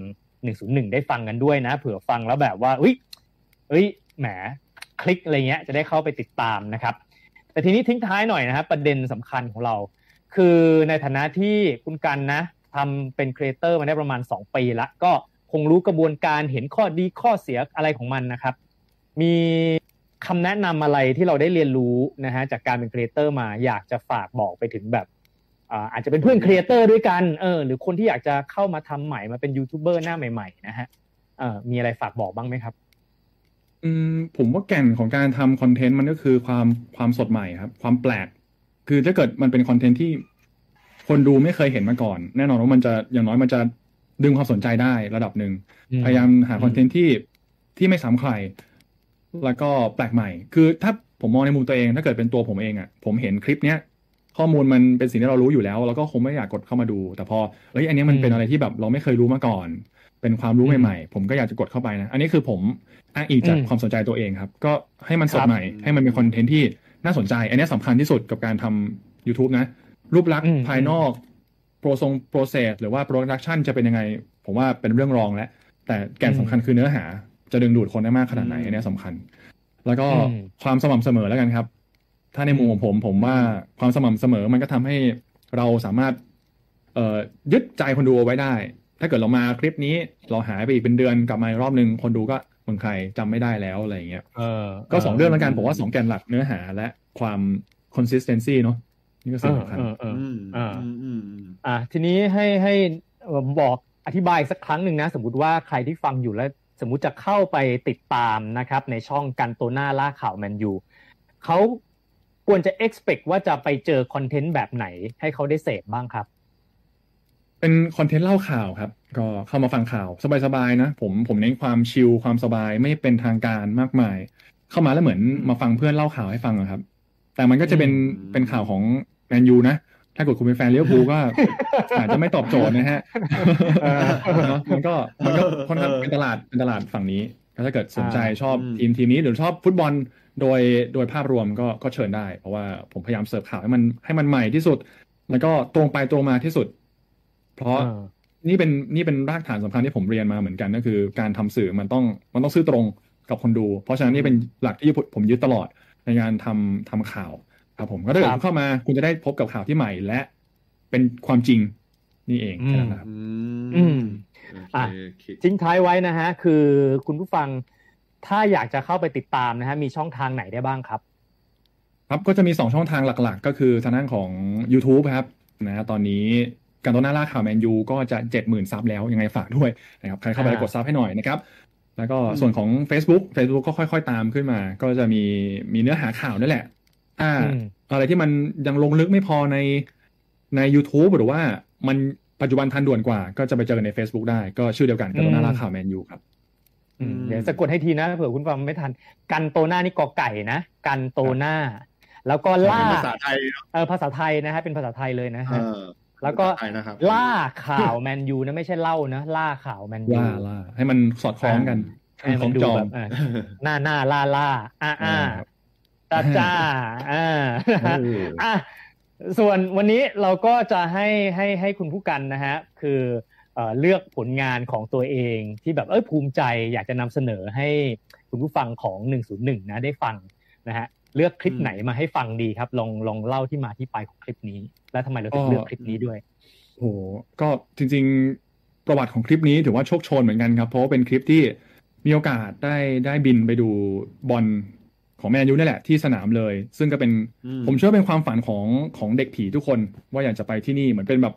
101 ได้ฟังกันด้วยนะ เผื่อฟังแล้วแบบว่าอุ้ยเอ้ยแหมคลิกอะไรเงี้ยจะได้เข้าไปติดตามนะครับ แต่ทีนี้ทิ้งท้ายหน่อยนะครับประเด็นสำคัญของเรา คือในฐานะที่คุณกันนะทำเป็นครีเอเตอร์มาได้ประมาณ 2 ปีละก็คงรู้กระบวนการเห็นข้อดีข้อเสียอะไรของมันนะครับ มีคำแนะนำอะไรที่เราได้เรียนรู้นะฮะจากการเป็นครีเอเตอร์มาอยากจะฝากบอกไปถึงแบบอาอาจจะเป็นเพื่อนครีเอเตอร์ด้วยกันเออหรือคนที่อยากจะเข้ามาทำใหม่มาเป็นยูทูบเบอร์หน้าใหม่ๆนะฮะเออมีอะไรฝากบอกบ้างไหมครับอืมผมว่าแก่นของการทำคอนเทนต์มันก็คือความความสดใหม่ครับ ความแปลก คือถ้าเกิดมันเป็นคอนเทนต์ที่คนดูไม่เคยเห็นมาก่อน แน่นอนว่ามันจะอย่างน้อยมันจะดึงความสนใจได้ระดับหนึ่งอืมพยายามหาคอนเทนต์ที่ที่ไม่ซ้ำใคร แล้วก็แปลกใหม่ คือถ้าผมมองในมุมตัวเอง ถ้าเกิดเป็นตัวผมเองอะ ผมเห็นคลิปเนี้ยข้อมูลมันเป็นสิ่งที่เรารู้อยู่แล้วเราก็คงไม่อยากกดเข้ามาดู แต่พอเอ้ยอันนี้มันเป็นอะไรที่แบบเราไม่เคยรู้มาก่อน เป็นความรู้ใหม่ๆ ผมก็อยากจะกดเข้าไปนะ อันนี้คือผมอ้างอิงจากอืมความสนใจตัวเองครับ ก็ให้มันสคดรับใหม่ ให้มันเป็นคอนเทนต์ที่ น่าสนใจ อันนี้สำคัญที่สุดกับการทำ YouTube นะ รูปลักษณ์อืมภายนอก โปรทรง process หรือว่า production จะเป็นยังไง ผมว่าเป็นเรื่องรองแล้ว แต่แก่นสำคัญคือเนื้อหา จะดึงดูดคนได้มากขนาดไหนอืมอันนี้สำคัญ แล้วก็อืมความสม่ำเสมอแล้วกันครับ ถ้าในมุมของผม ผมว่าความสม่ำเสมอมันก็ทำให้เราสามารถเอ่อยึดใจคนดูเอาไว้ได้ ถ้าเกิดเรามาคลิปนี้เราหายไปอีกเป็นเดือนกลับมาอีกรอบหนึ่งคนดูก็ เมืองใครจำไม่ได้แล้วอะไรอย่างเงี้ยเออก็สองเรื่องแล้วกันผมว่าสองแกนหลักเนื้อหาและความ consistency เนาะนี่ก็เอสิ่งอสำคัญเออเอออืมอ่าอืมอืมอืมอะทีนี้ให้ให้เอ่อบอกอธิบายสักครั้งหนึ่งนะ สมมติว่าใครที่ฟังอยู่แล้ว สมมุติจะเข้าไปติดตามนะครับ ในช่องกันโตน่าล่าข่าวแมนยูเขาควรจะ expect ว่าจะไปเจอคอนเทนต์แบบไหน ให้เขาได้เสพบ้างครับ เป็นคอนเทนต์เล่าข่าวครับ ก็เข้ามาฟังข่าวสบายๆนะ ผมผมเน้นความชิลความสบายไม่เป็นทางการมากมาย เข้ามาแล้วเหมือนมาฟังเพื่อนเล่าข่าวให้ฟังอะครับ แต่มันก็จะเป็นอืมเป็นข่าวของแมนยูนะถ้าเกิดคุณเป็นแฟนลิเวอร์พูลก็อาจจะไม่ตอบโจทย์นะฮะเออเนอะมันก็มันก็ค่อนข้างเป็นตลาดเป็นตลาดฝั่งนี้ถ้าเกิดสนใจอ่าชอบอืมทีมทีมนี้หรือชอบฟุตบอลโดยโดยภาพรวมก็ก็เชิญได้ เพราะว่าผมพยายามเสิร์ฟข่าวให้มันให้มันใหม่ที่สุด แล้วก็ตรงไปตรงมาที่สุด เพราะเออนี่เป็นนี่เป็นรากฐานสำคัญที่ผมเรียนมาเหมือนกันก็คือ การทำสื่อมันต้องมันต้องซื่อตรงกับคนดู เพราะฉะนั้นนี่เป็นหลักที่ผมยึดตลอดในการทำทำข่าวครับผมก็ถ้าเกิดครับคุณเข้ามาคุณจะได้พบกับข่าวที่ใหม่และเป็นความจริงนี่เองอืมแค่นั้นนะครับอืมโออะเคคิดทิ้งท้ายไว้นะฮะ คือคุณผู้ฟังถ้าอยากจะเข้าไปติดตามนะฮะ มีช่องทางไหนได้บ้างครับ ครับก็จะมี2ช่องทางหลัก ๆ ก็คือทางด้านของ YouTube ครับนะตอนนี้ การต้นหน้าล่าข่าวแมนยูก็จะ70,000ซับแล้วยังไงฝากด้วยนะครับใครเข้าไปอ่ากดซับให้หน่อยนะครับแล้วก็ส่วนของ Facebook Facebook ก็ค่อย ๆ ตามขึ้นมา ก็จะมีมีเนื้อหาข่าวนั่นแหละถ้าอืมอะไรที่มันยังลงลึกไม่พอในใน YouTube หรือว่ามันปัจจุบันทันด่วนกว่า ก็จะไปเจอกันใน Facebook ได้ก็ชื่อเดียวกันการต้นหน้าล่าข่าวแมนยูครับอืมอืมเดี๋ยวสะกดให้ทีนะเผื่อคุณฟังไม่ทัน กันโตหน้านี่กอไก่นะ กันโตหน้า แล้วก็ล่าเป็นภาษาไทยเนอะเออภาษาไทยนะฮะเป็นภาษาไทยเลยนะเอฮะอ แล้วก็ภาษาไทยนะครับล่าข่าวแมนยูนะไม่ใช่เล่านะล่าข่าวแมนยูล่าล่าให้มันสอดคล้องกันให้ขมัอนงดูจอแบมบเออหน้าหน้าล่าล่าอ่าอ่าอ่าจ้าจ้าอ่าเอออะส่วนวันนี้เราก็จะให้ให้ให้คุณผู้กันนะฮะ คือเอ่อเลือกผลงานของตัวเองที่แบบเอ้ยภูมิใจอยากจะนำเสนอให้คุณผู้ฟังของ 101 นะได้ฟังนะฮะ เลือกคลิปอืมไหนมาให้ฟังดีครับ ลองลองเล่าที่มาที่ไปของคลิปนี้ และทำไมเราถึงก็เลือกคลิปนี้ด้วยโอ้โหก็จริง ๆ ประวัติของคลิปนี้ถือว่าโชคโชนเหมือนกันครับ เพราะว่าเป็นคลิปที่มีโอกาสได้ได้บินไปดูบอลของแมนยูนี่แหละที่สนามเลย ซึ่งก็เป็นอืมผมเชื่อว่าเป็นความฝันของของเด็กผีทุกคน ว่าอยากจะไปที่นี่เหมือนเป็นแบบ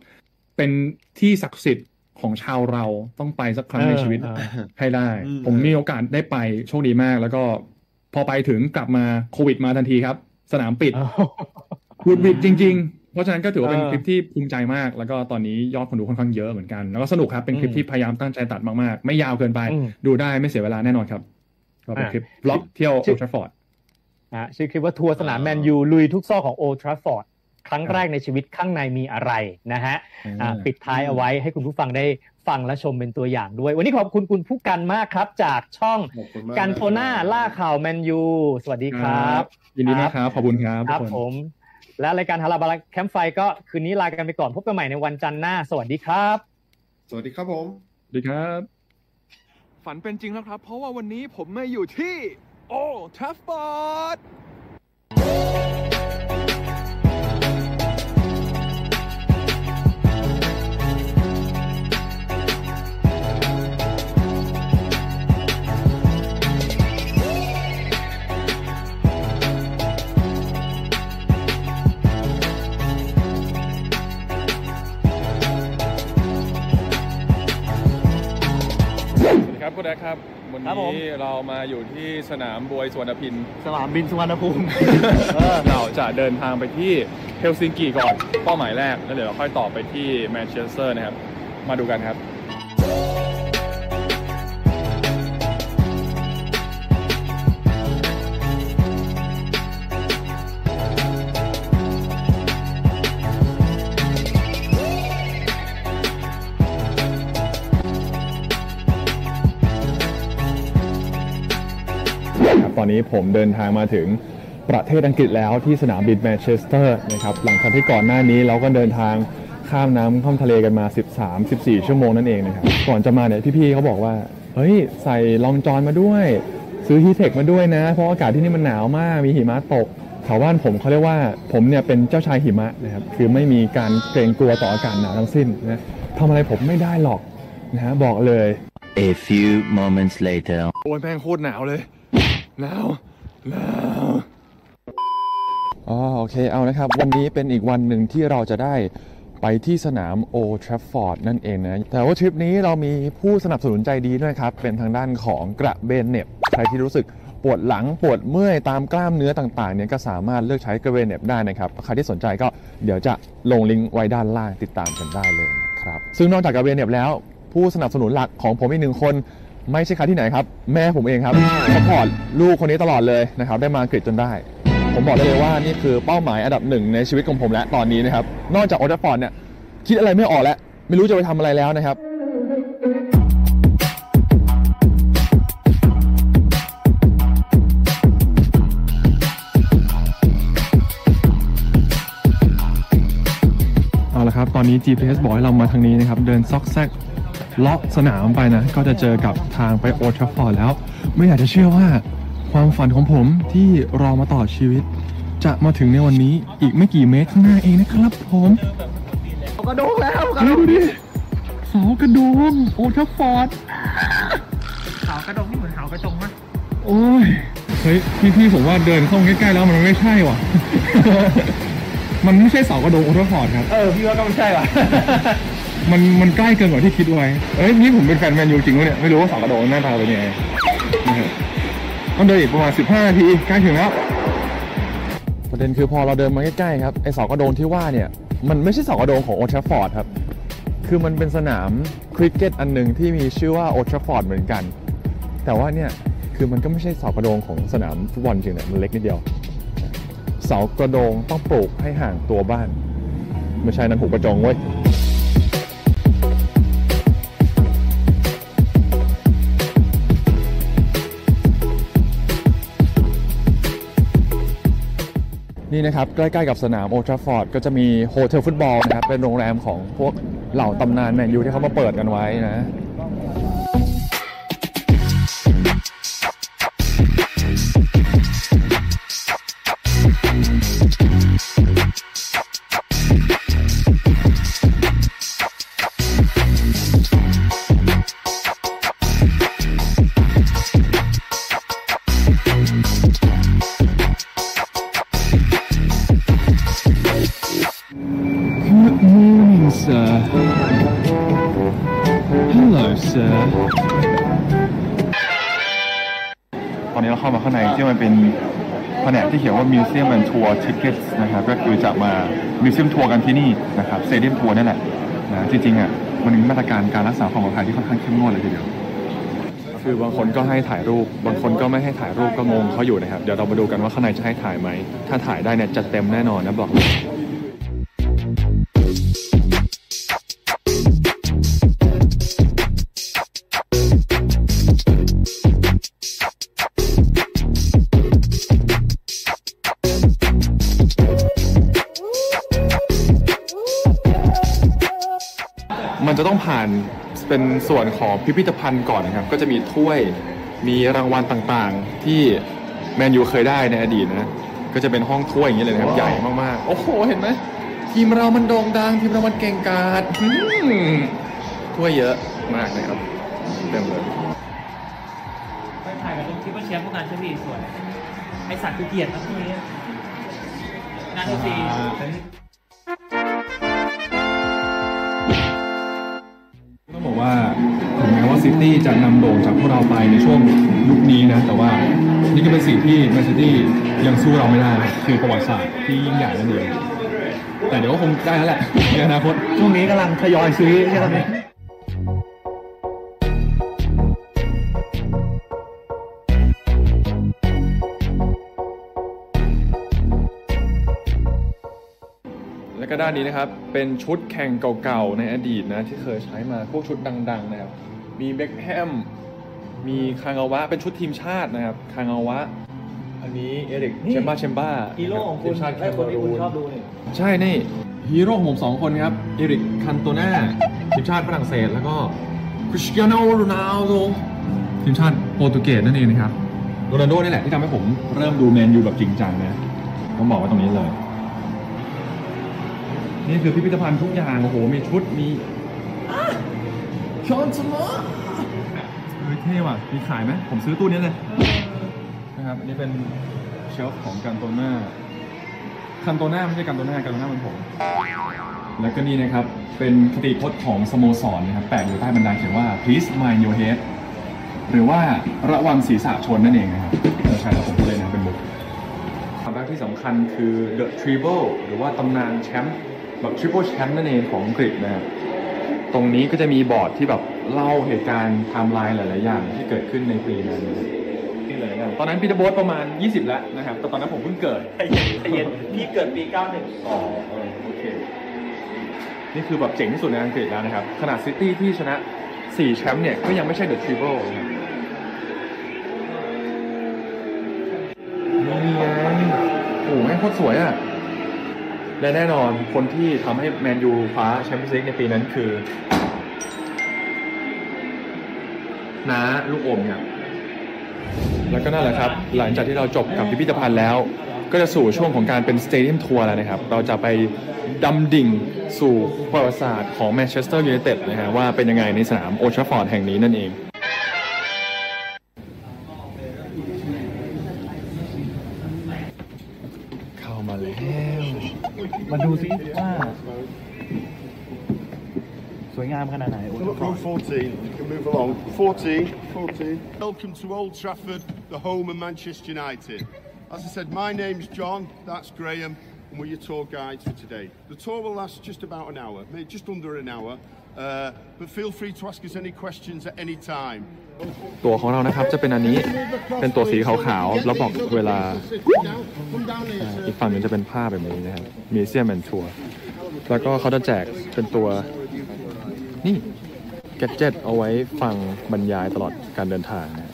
เป็นที่ศักดิ์สิทธิ์ของชาวเราต้องไปสักครั้งในชีวิตเออเออให้ได้อืมผมมีโอกาสได้ไปโชคดีมากแล้วก็ พอไปถึงกลับมาโควิดมาทันทีครับ สนามปิดหวุดหวิดจริง ๆ เพราะฉะนั้นก็ถือว่าเป็นเออคลิปที่ภูมิใจมาก แล้วก็ตอนนี้ยอดคนดูค่อนข้างเยอะเหมือนกัน แล้วก็สนุกครับ เป็นคลิปอืมที่พยายามตั้งใจตัดมากๆ ไม่ยาวเกินไปอืมดูได้ไม่เสียเวลาแน่นอนครับ ก็เป็นอะคลิป vlog เที่ยวโอลด์แทรฟฟอร์ดอะชื่อคลิปว่าทัวร์สนามแมนยูลุยทุกซอกของโอลด์แทรฟฟอร์ด ครั้งแรกในชีวิตข้างในมีอะไรนะฮะอะปิดท้ายเอาไว้ให้คุณผู้ฟังได้ฟังและชมเป็นตัวอย่างด้วย วันนี้ขอบคุณคุณพู่กันมากครับ จากช่องขอบคุณมากกันโตหน้าล่าข่าวแมนยูสวัสดีครับยินดีมากครับขอบคุณครับครับทุกคนผม และรายการฮาราบาลาแคมป์ไฟก็คืนนี้ลากันไปก่อนพบกันใหม่ในวันจันทร์หน้า สวัสดีครับ สวัสดีครับผมสวัสดีครับ ฝันเป็นจริงแล้วครับ เพราะว่าวันนี้ผมมาอยู่ที่ โอ้ทัฟฟอร์ด ครับคุณแดกครับวันครับผม นี้เรามาอยู่ที่สนามบวยสวนพินสนามบินสุวรรณภูมิเราจะเดินทางไปที่เฮลซิงกิก่อนเป้าหมายแรกแล้วเดี๋ยวเราค่อยต่อไปที่แมนเชสเตอร์นะครับ มาดูกันครับ อนนี้ผมเดินทางมาถึงประเทศอังกฤษแล้วที่สนามบินแมนเชสเตอร์นะครับหลังจากที่ก่อนหน้านี้เราก็เดินทางข้ามน้ำข้ามทะเลกันมา 13-14 ชั่วโมงนั่นเองนะครับก่อนจะมาเนี่ยพี่ๆเขาบอกว่าเฮ้ยใส่ลองจอนมาด้วย ซื้อฮีเทคมาด้วยนะ เพราะอากาศที่นี่มันหนาวมากมีหิมะตกแถวบ้านผมเขาเรียกว่าผมเนี่ยเป็นเจ้าชายหิมะนะครับคือไม่มีการเกรงกลัวต่ออากาศหนาวทั้งสิ้นนะทำอะไรผมไม่ได้หรอกนะฮะบอกเลย A few moments later. โอ้ยแม่งโคตรหนาวเลย หนาวหนาวอ๋อโอเคเอานะครับ วันนี้เป็นอีกวันหนึ่งที่เราจะได้ไปที่สนามโอลด์แทรฟฟอร์ดนั่นเองนะ แต่ว่าทริปนี้เรามีผู้สนับสนุนใจดีด้วยครับ เป็นทางด้านของกระเบนเน็บใครที่รู้สึกปวดหลังปวดเมื่อยตามกล้ามเนื้อต่างๆเนี่ยก็สามารถเลือกใช้กระเบนเน็บได้นะครับ ใครที่สนใจก็เดี๋ยวจะลงลิงก์ไว้ด้านล่างติดตามกันได้เลยนะครับ ซึ่งนอกจากกระเบนเน็บแล้ว ผู้สนับสนุนหลักของผมอีกหนึ่งคน ไม่ใช่ใครที่ไหนครับ แม่ผมเองครับ support ลูกคนนี้ตลอดเลยนะครับ ได้มาอังกฤษจนได้ ผมบอกได้เลยว่านี่คือเป้าหมายอันดับหนึ่งในชีวิตของผมแล้วตอนนี้นะครับ นอกจากโอลด์แทรฟฟอร์ดเนี่ยคิดอะไรไม่ออกแล้ว ไม่รู้จะไปทำอะไรแล้วนะครับเอาละครับ ตอนนี้ GPS บอกให้เรามาทางนี้นะครับ เดินซอกแซก เลาะสนามไปนะ ก็จะเจอกับทางไปโอลด์แทรฟฟอร์ดแล้ว ไม่อยากจะเชื่อว่าความฝันของผมที่รอมาทั้งชีวิต จะมาถึงในวันนี้อีกไม่กี่เมตรข้างหน้าเองนะครับผมกระโดงแล้วดูดิเสากระโดงโอลด์แทรฟฟอร์ดเสากระโดงนี่เหมือนหูกระจงมั้ยโอ้ยเฮ้ยพี่ๆผมว่าเดินเข้าใกล้ๆแล้วมันไม่ใช่ว่ะ มันไม่ใช่เสากระโดงโอลด์แทรฟฟอร์ดครับ เออพี่ว่าก็ไม่ใช่ว่ะ มันมันใกล้เกินกว่าที่คิดไว้ เอ้ยนี่ผมเป็นแฟนแมนยูจริงวะเนี่ย ไม่รู้ว่าเสากระโดงหน้าตาเป็นยังไงต้องเดินอีกประมาณ 15นาทีใกล้ถึงแล้ว ประเด็นคือพอเราเดินมาใกล้ๆครับ ไอ้เสากระโดงที่ว่าเนี่ย มันไม่ใช่เสากระโดงของโอลด์แทรฟฟอร์ดครับ คือมันเป็นสนามคริกเก็ตอันหนึ่งที่มีชื่อว่าโอลด์แทรฟฟอร์ดเหมือนกัน แต่ว่าเนี่ยคือมันก็ไม่ใช่เสากระโดงของสนามฟุตบอลจริงเนี่ยมันเล็กนิดเดียว เสากระโดงต้องปลูกให้ห่างตัวบ้าน ไม่ใช่นั้นหูกระจงเว้ย นี่นะครับใกล้ๆกับสนามโอลด์แทรฟฟอร์ดก็จะมีโฮเทลฟุตบอลนะครับเป็นโรงแรมของพวกเหล่าตำนานแมนยูที่เขามาเปิดกันไว้นะ เข้ามาข้างในที่มันเป็นแผนกที่เขียนว่า Museum and Tour Tickets นะครับก็คือจะมา Museum Tour กันที่นี่นะครับ Stadium Tour นี่แหละนะจริงๆอะมันมีมาตรการการรักษาความปลอดภัยที่ค่อนข้างเข้มงวดเลยทีเดียว คือบางคนก็ให้ถ่ายรูป บางคนก็ไม่ให้ถ่ายรูปก็งงเขาอยู่นะครับ เดี๋ยวเรามาดูกันว่าข้างในจะให้ถ่ายไหม ถ้าถ่ายได้เนี่ยจัดเต็มแน่นอนนะบอกเลย ส่วนของพิพิธภัณฑ์ก่อนนะครับ ก็จะมีถ้วยมีรางวัลต่างๆ ที่แมนยูเคยได้ในอดีตนะก็จะเป็นห้องถ้วยอย่างนี้เลยนะครับ ใหญ่มากๆ โอ้โห เห็นไหมทีมเรามันโด่งดัง ทีมเรามันเก่งกาจอืมถ้วยเยอะมากนะครับเต็มเลยไปถ่ายกับตรงที่ว่าแชมป์พวกงานใช่พี่สวยไอสัตว์คือเกียรตินะที่นี้งานที่ ว่าถึงแม้ว่าซิตี้จะนำโด่งจากพวกเราไปในช่วงยุคนี้นะ แต่ว่านี่ก็เป็นสิ่งที่แมนซิตี้ยังสู้เราไม่ได้ คือประวัติศาสตร์ที่ยิ่งใหญ่นั่นเองแต่เดี๋ยวก็คงได้แล้วแหละในอนาคตช่วงนี้กำลังทยอยซื้อใช่ไหม แล้วก็ด้านนี้นะครับ เป็นชุดแข่งเก่าๆ ในอดีตนะ ที่เคยใช้มาพวกชุดดังๆนะครับ มีเบ็คแฮม มีคางาวะ เป็นชุดทีมชาตินะครับ คางาวะ อันนี้เอริกเจมบ้าเจมบ้าฮีโร่ของคุณทีมชาติไอ้คนที่คุณชอบดูนี่ ใช่นี่ฮีโร่ของผมสองคนครับ เอริกคันโตนาทีมชาติฝรั่งเศส แล้วก็คริสเตียโนโรนัลโดทีมชาติโปรตุเกสนั่นเองนะครับโรนัลโดนี่แหละที่ทำให้ผมเริ่มดูแมนยูแบบจริงจังนะต้องบอกว่าตรงนี้เลย นี่คือพิพิธภัณฑ์ทุกอย่าง โอ้โห มีชุด มีชอนสมอเฮ้ยเท่ว่ะ มีขายไหม ผมซื้อตู้นี้เลย นะครับ อันนี้เป็นเชลฟ์ของกันโตนาคันโตนาไม่ใช่กันโตนากันโตนาเป็นผม แล้วก็นี่นะครับ เป็นคติพจน์ของสโมสรนะครับ แปะอยู่ใต้บันไดเขียนว่า please mind your head หรือว่าระวังศีรษะชนนั่นเองนะครับเออใช่แล้วผมพูดเลยนะเป็นบุกความรักที่สำคัญคือ The Treble หรือว่าตำนานแชมป์ แบบ Triple Champ นั่นเองของอังกฤษนะครับตรงนี้ก็จะมีบอร์ดที่แบบเล่าเหตุการณ์ไทม์ไลน์หลาย ๆ อย่างที่เกิดขึ้นในปีนั้นนะครับนี่เลยกันตอนนั้นปีเตอร์โบ๊ทประมาณ 20 แล้วนะครับแต่ตอนนั้นผมเพิ่งเกิด ใจเย็นใจเย็นพี่เกิดปี 91 อ๋อเออโอเค นี่คือแบบเจ๋งที่สุดในอังกฤษแล้วนะครับ ขนาดซิตี้ที่ชนะ 4 แชมป์เนี่ย ก็ยังไม่ใช่ The Treble นะครับนี่ไงโอ้โหแม่งโคตรสวยอะ และแน่นอนคนที่ทำให้แมนยูคว้าแชมเปี้ยนส์ลีกในปีนั้นคือน้าลูกอมครับแล้วก็นั่นแหละครับ หลังจากที่เราจบกับพิพิธภัณฑ์แล้ว ก็จะสู่ช่วงของการเป็น stadium tour แล้วนะครับ เราจะไปดำดิ่งสู่ประวัติศาสตร์ของแมนเชสเตอร์ยูไนเต็ดนะฮะว่าเป็นยังไงในสนามโอลด์แทรฟฟอร์ดแห่งนี้นั่นเอง สวยงามขนาดไหน Look, row 14. You can move along. 14. 14. Welcome to Old Trafford, the home of Manchester United. As I said, my name's John, that's Graham, and we're your tour guides for today. The tour will last just about an hour, maybe just under an hour, uh, but feel free to ask us any questions at any time. ตั๋วของเรานะครับจะเป็นอันนี้ เป็นตั๋วสีขาวๆ แล้วบอกเวลา Come down here, อ่า sir. อีกฝั่งหนึงจะเป็นผ้าแบบนี้นะครับมีเซียมแอนทัวร์แล้วก็เขาจะแจกเป็นตัว นี่แกดเจ็ตเอาไว้ฟังบรรยายตลอดการเดินทางนะ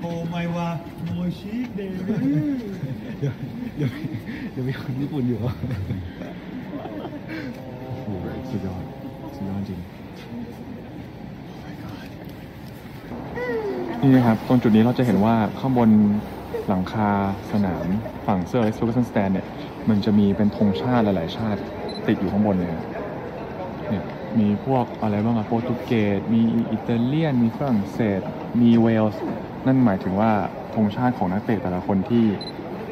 โอ้ไม่ว่าโมชิเดเดี๋ยวเดี๋ยวเดี๋ยวมีคนญี่ปุ่นอยู่เหรอโอ้โหสุดยอดสุดยอดจริงนี่นะครับ ตรงจุดนี้เราจะเห็นว่าข้างบนหลังคาสนามฝั่งเซอร์เล็กซ์ฟูกสันสแตนเนี่ย มันจะมีเป็นธงชาติหลาย ๆ ชาติ ติดอยู่ข้างบนเลยครับเนี่ยมีพวกอะไรบ้างอะโปรตุเกสมีอิตาเลียน มีฝรั่งเศส มีเวลส์ นั่นหมายถึงว่าธงชาติของนักเตะแต่ละคนที่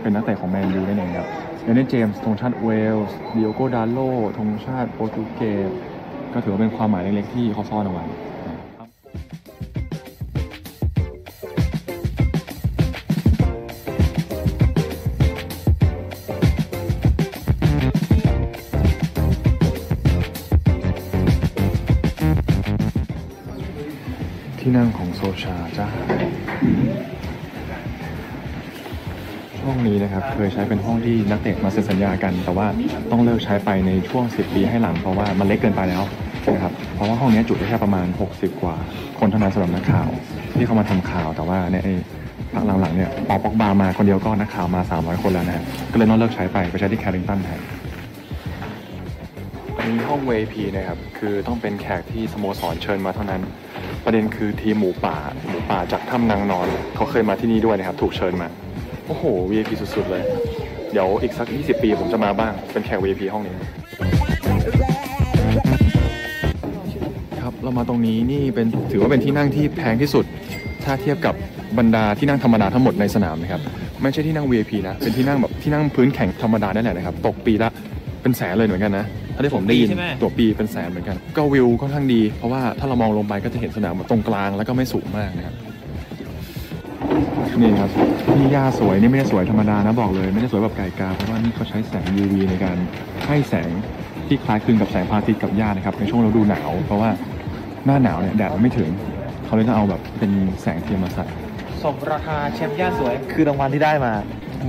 เป็นนักเตะของแมนยูนั่นเองครับแดนเจมส์ธงชาติเวลส์ดิโอโกดาโลต์ธงชาติโปรตุเกสก็ถือว่าเป็นความหมายเล็กๆที่เขาซ่อนเอาไว้ ชาจ้าห้องนี้นะครับเคยใช้เป็นห้องที่นักเตะมาเซ็นสัญญากัน แต่ว่าต้องเลิกใช้ไปในช่วง 10 ปีให้หลังเพราะว่ามันเล็กเกินไปแล้วนะครับเพราะว่าห้องนี้จุได้แค่ประมาณ 60 กว่า คนเท่านั้นสำหรับนักข่าว ที่เข้ามาทำข่าวแต่ว่าในยไอ้พักหลังๆเนี่ยปอปอกบามาคนเดียวก็นักข่าวมา 300 คนแล้วนะก็เลยต้องเลิกใช้ไปไปใช้ที่แคริงตันแทนอันนี้ห้อง VIP นะครับคือต้องเป็นแขกที่สโมสรเชิญมาเท่านั้น ประเด็นคือทีมหมูป่าหมูป่าจากถ้ำนางนอน เขาเคยมาที่นี่ด้วยนะครับ ถูกเชิญมา โอ้โห VIP สุดๆเลย เดี๋ยวอีกสัก 20 ปีผมจะมาบ้าง เป็นแขก VIP ห้องนี้ ครับเรามาตรงนี้นี่เป็นถือว่าเป็นที่นั่งที่แพงที่สุด ถ้าเทียบกับบรรดาที่นั่งธรรมดาทั้งหมดในสนามนะครับ ไม่ใช่ที่นั่ง VIP นะ เป็นที่นั่งแบบที่นั่งพื้นแข็งธรรมดาได้แหละนะครับ ตกปีละเป็นแสนเลยเหมือนกันนะ ถ้าที่ผมได้ยินใช่ไหม ตัวปีเป็นแสนเหมือนกัน ก็วิวค่อนข้างดี เพราะว่าถ้าเรามองลงไปก็จะเห็นสนามแบบตรงกลางแล้วก็ไม่สูงมากนะครับ นี่ครับนี่หญ้าสวยนี่ไม่ได้สวยธรรมดานะบอกเลย ไม่ได้สวยแบบไก่กาเพราะว่านี่เขาใช้แสง UV ในการให้แสงที่คล้ายคลึงกับแสงพระอาทิตย์กับหญ้านะครับในช่วงฤดูหนาว เพราะว่าหน้าหนาวเนี่ยแดดมันไม่ถึงเขาเลยต้องเอาแบบเป็นแสงเทียมมาใส่สมราคาแชมป์ย่าสวย คือรางวัลที่ได้มา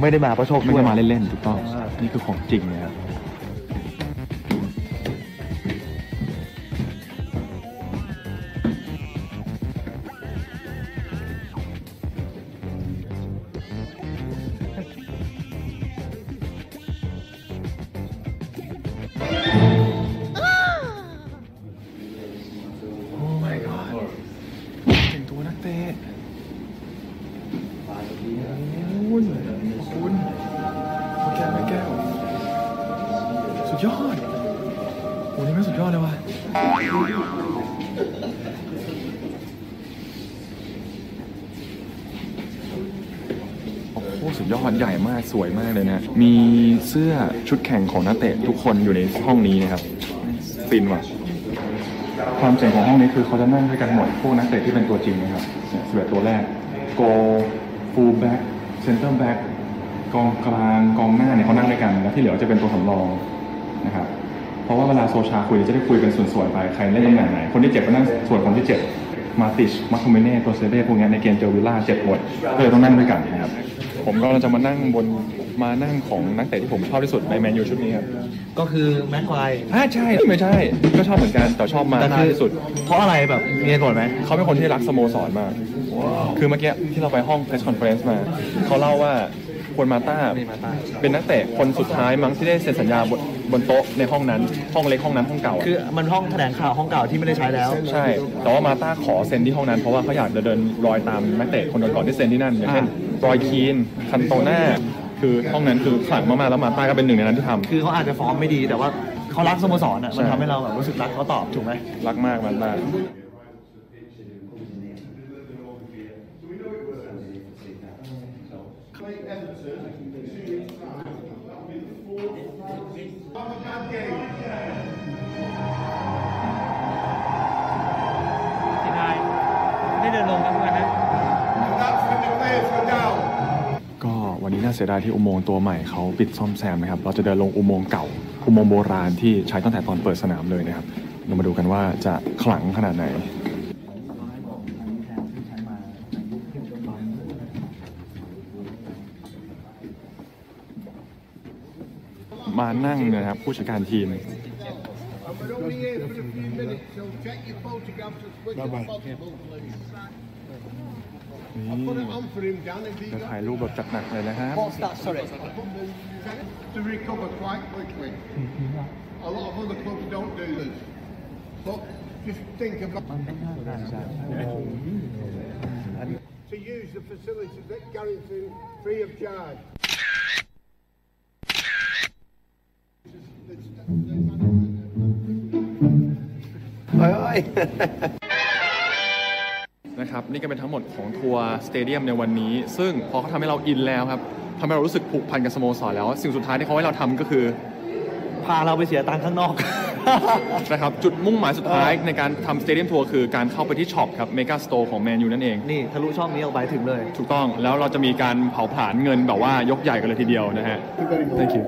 ไม่ได้มาเพราะโชคไม่ช่วยได้มาเล่นๆถูกต้องอ่านี่คือของจริงนะครับ โอ้โหสุดยอดใหญ่มากสวยมากเลยนะ มีเสื้อชุดแข่งของนักเตะทุกคนอยู่ในห้องนี้นะครับฟินว่ะ ความเจ๋งของห้องนี้คือเขาจะนั่งด้วยกันหมดพวกนักเตะที่เป็นตัวจริงนะครับเนี่ยสิบเอ็ดตัวแรก โกฟูลแบ็กเซนเตอร์แบ็กกองกลางกองหน้าเนี่ยเขานั่งด้วยกัน แล้วที่เหลือจะเป็นตัวสำรองนะครับ เพราะว่าเวลาโซชาคุยจะได้คุยเป็นส่วนๆไปใครเล่นตำแหน่งไหน คนที่เจ็บก็นั่งส่วนคนที่เจ็บมาติชแม็คโทมิเนย์ตวนเซเบ้พวกเนี้ยในเกมเจอวิลล่าเจ็บหมดก็เลยต้องนั่งด้วยกันนะครับผมก็จะมานั่งบนม้านั่งของนักเตะที่ผมชอบที่สุดในแมนยูชุดนี้ครับก็คือแม็กควายอ่าใช่ไม่ใช่ ก็ชอบเหมือนกันแต่ชอบมาต้าน่ะคือที่สุด เพราะอะไรแบบมีเหตุผลไหมเขาเป็นคนที่รักสโมสรมาก คือเมื่อกี้ที่เราไปห้อง press conference มา เขาเล่าว่า ฮวนมาต้าเป็นนักเตะคนสุดท้ายมั้งที่ได้เซ็นสัญญาบนบนโต๊ะในห้องนั้น ห้องเล็กห้องนั้นห้องเก่าอะคือมันห้องแถลงข่าวห้องเก่าที่ไม่ได้ใช้แล้ว ใช่ แต่ว่ามาต้าขอเซ็นที่ห้องนั้นเพราะว่าเขาอยากจะเดินรอยตามนักเตะคนก่อนๆที่เซ็นที่นั่นอย่างเช่นรอยคีนคันโตน่าคือห้องนั้นคือขลังมากๆแล้วมาต้าก็เป็นหนึ่งในนั้นที่ทำ คือเขาอาจจะฟอร์มไม่ดีแต่ว่าเขารักสโมสรอะมันใช่ทำให้เราแบบรู้สึกรักเขาตอบถูกไหม รักมากมาต้าเสียดายที่อุโมงค์ตัวใหม่เขาปิดซ่อมแซมนะครับ เราจะเดินลงอุโมงค์เก่า อุโมงค์โบราณที่ใช้ตั้งแต่ตอนเปิดสนามเลยนะครับ เรามาดูกันว่าจะขลังขนาดไหนมานั่งนะครับผู้จัดการทีม And จะ got ถ่ายรูปแบบจัดหนักเลยนะครับ to recover quite quickly. A lot of other clubs don't do this. But just think about to use the facilities at Carrington free of charge. นะครับนี่ก็เป็นทั้งหมดของ tour stadium ในวันนี้ ซึ่งพอเขาทำให้เราอินแล้วครับทำให้เรารู้สึกผูกพันกับสโมสรแล้ว สิ่งสุดท้ายที่เขาให้เราทำก็คือ พาเราไปเสียตังค์ข้างนอก นะครับจุดมุ่งหมายสุดท้ายในการทำ stadium tour คือการเข้าไปที่ช็อปครับ Megastore ของแมนยูนั่นเอง นี่ทะลุช่องนี้ออกไปถึงเลย ถูกต้องแล้วเราจะมีการเผาผลาญเงินแบบว่ายกใหญ่กันเลยทีเดียวนะฮะ thank you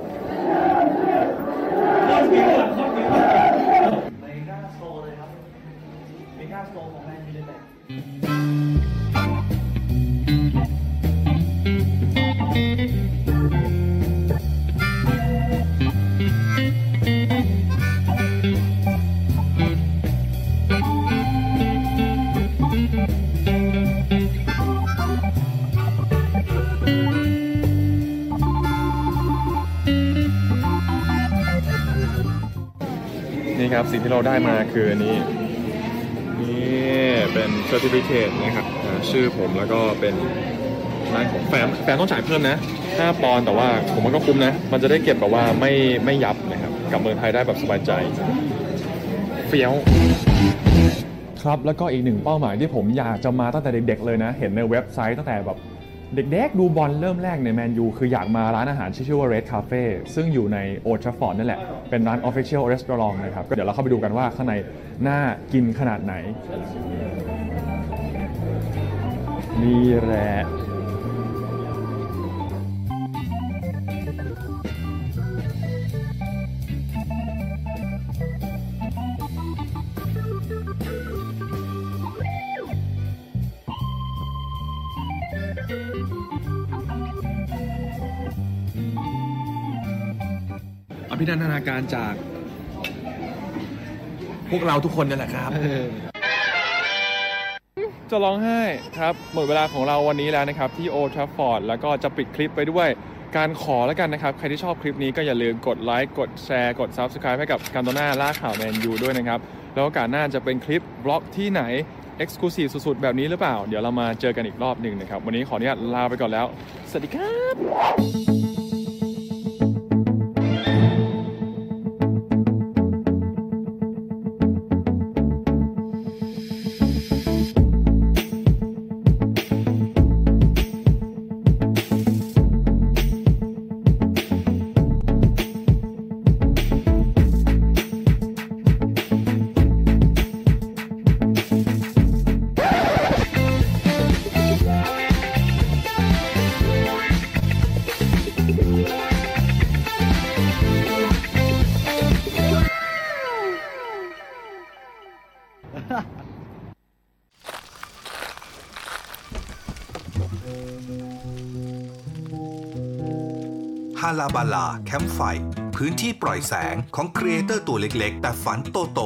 สิ่งที่เราได้มาคืออันนี้ นี่เป็น certificate นะครับอ่าชื่อผมแล้วก็เป็นร้านของแฟ้มแฟ้มต้องจ่ายเพิ่มนะ5ปอนด์แต่ว่าผมว่าก็คุ้มนะ มันจะได้เก็บแบบว่าไม่ไม่ยับนะครับกลับเมืองไทยได้แบบสบายใจเฟี้ยว ครับแล้วก็อีกหนึ่งเป้าหมายที่ผมอยากจะมาตั้งแต่เด็กๆเลยนะ เห็นในเว็บไซต์ตั้งแต่แบบ เด็กๆดูบอลเริ่มแรกในแมนยูคืออยากมาร้านอาหารชื่อว่า Red Cafe ซึ่งอยู่ในโอชฟอร์ดนั่นแหละ เป็นร้าน Official Restaurant นะครับ ก็เดี๋ยวเราเข้าไปดูกันว่าข้างในน่ากินขนาดไหน นี่แหละ นันทนาการจาก พวกเราทุกคนนั่นแหละครับ จะร้องไห้ครับหมดเวลาของเราวันนี้แล้วนะครับ ที่โอลด์แทรฟฟอร์ดแล้วก็จะปิดคลิปไปด้วยการขอแล้วกันนะครับ ใครที่ชอบคลิปนี้ก็อย่าลืมกดไลค์กดแชร์กด Subscribe ให้กับการโตน่าล่าข่าวแมนยูด้วยนะครับ แล้วโอกาสหน้าจะเป็นคลิป vlog ที่ไหน Exclusive สุดๆ แบบนี้หรือเปล่า เดี๋ยวเรามาเจอกันอีกรอบหนึ่งนะครับ วันนี้ขออนุญาตลาไปก่อนแล้ว สวัสดีครับ ลาบาลาแคมป์ไฟ พื้นที่ปล่อยแสงของครีเอเตอร์ตัวเล็กๆ แต่ฝันโตโต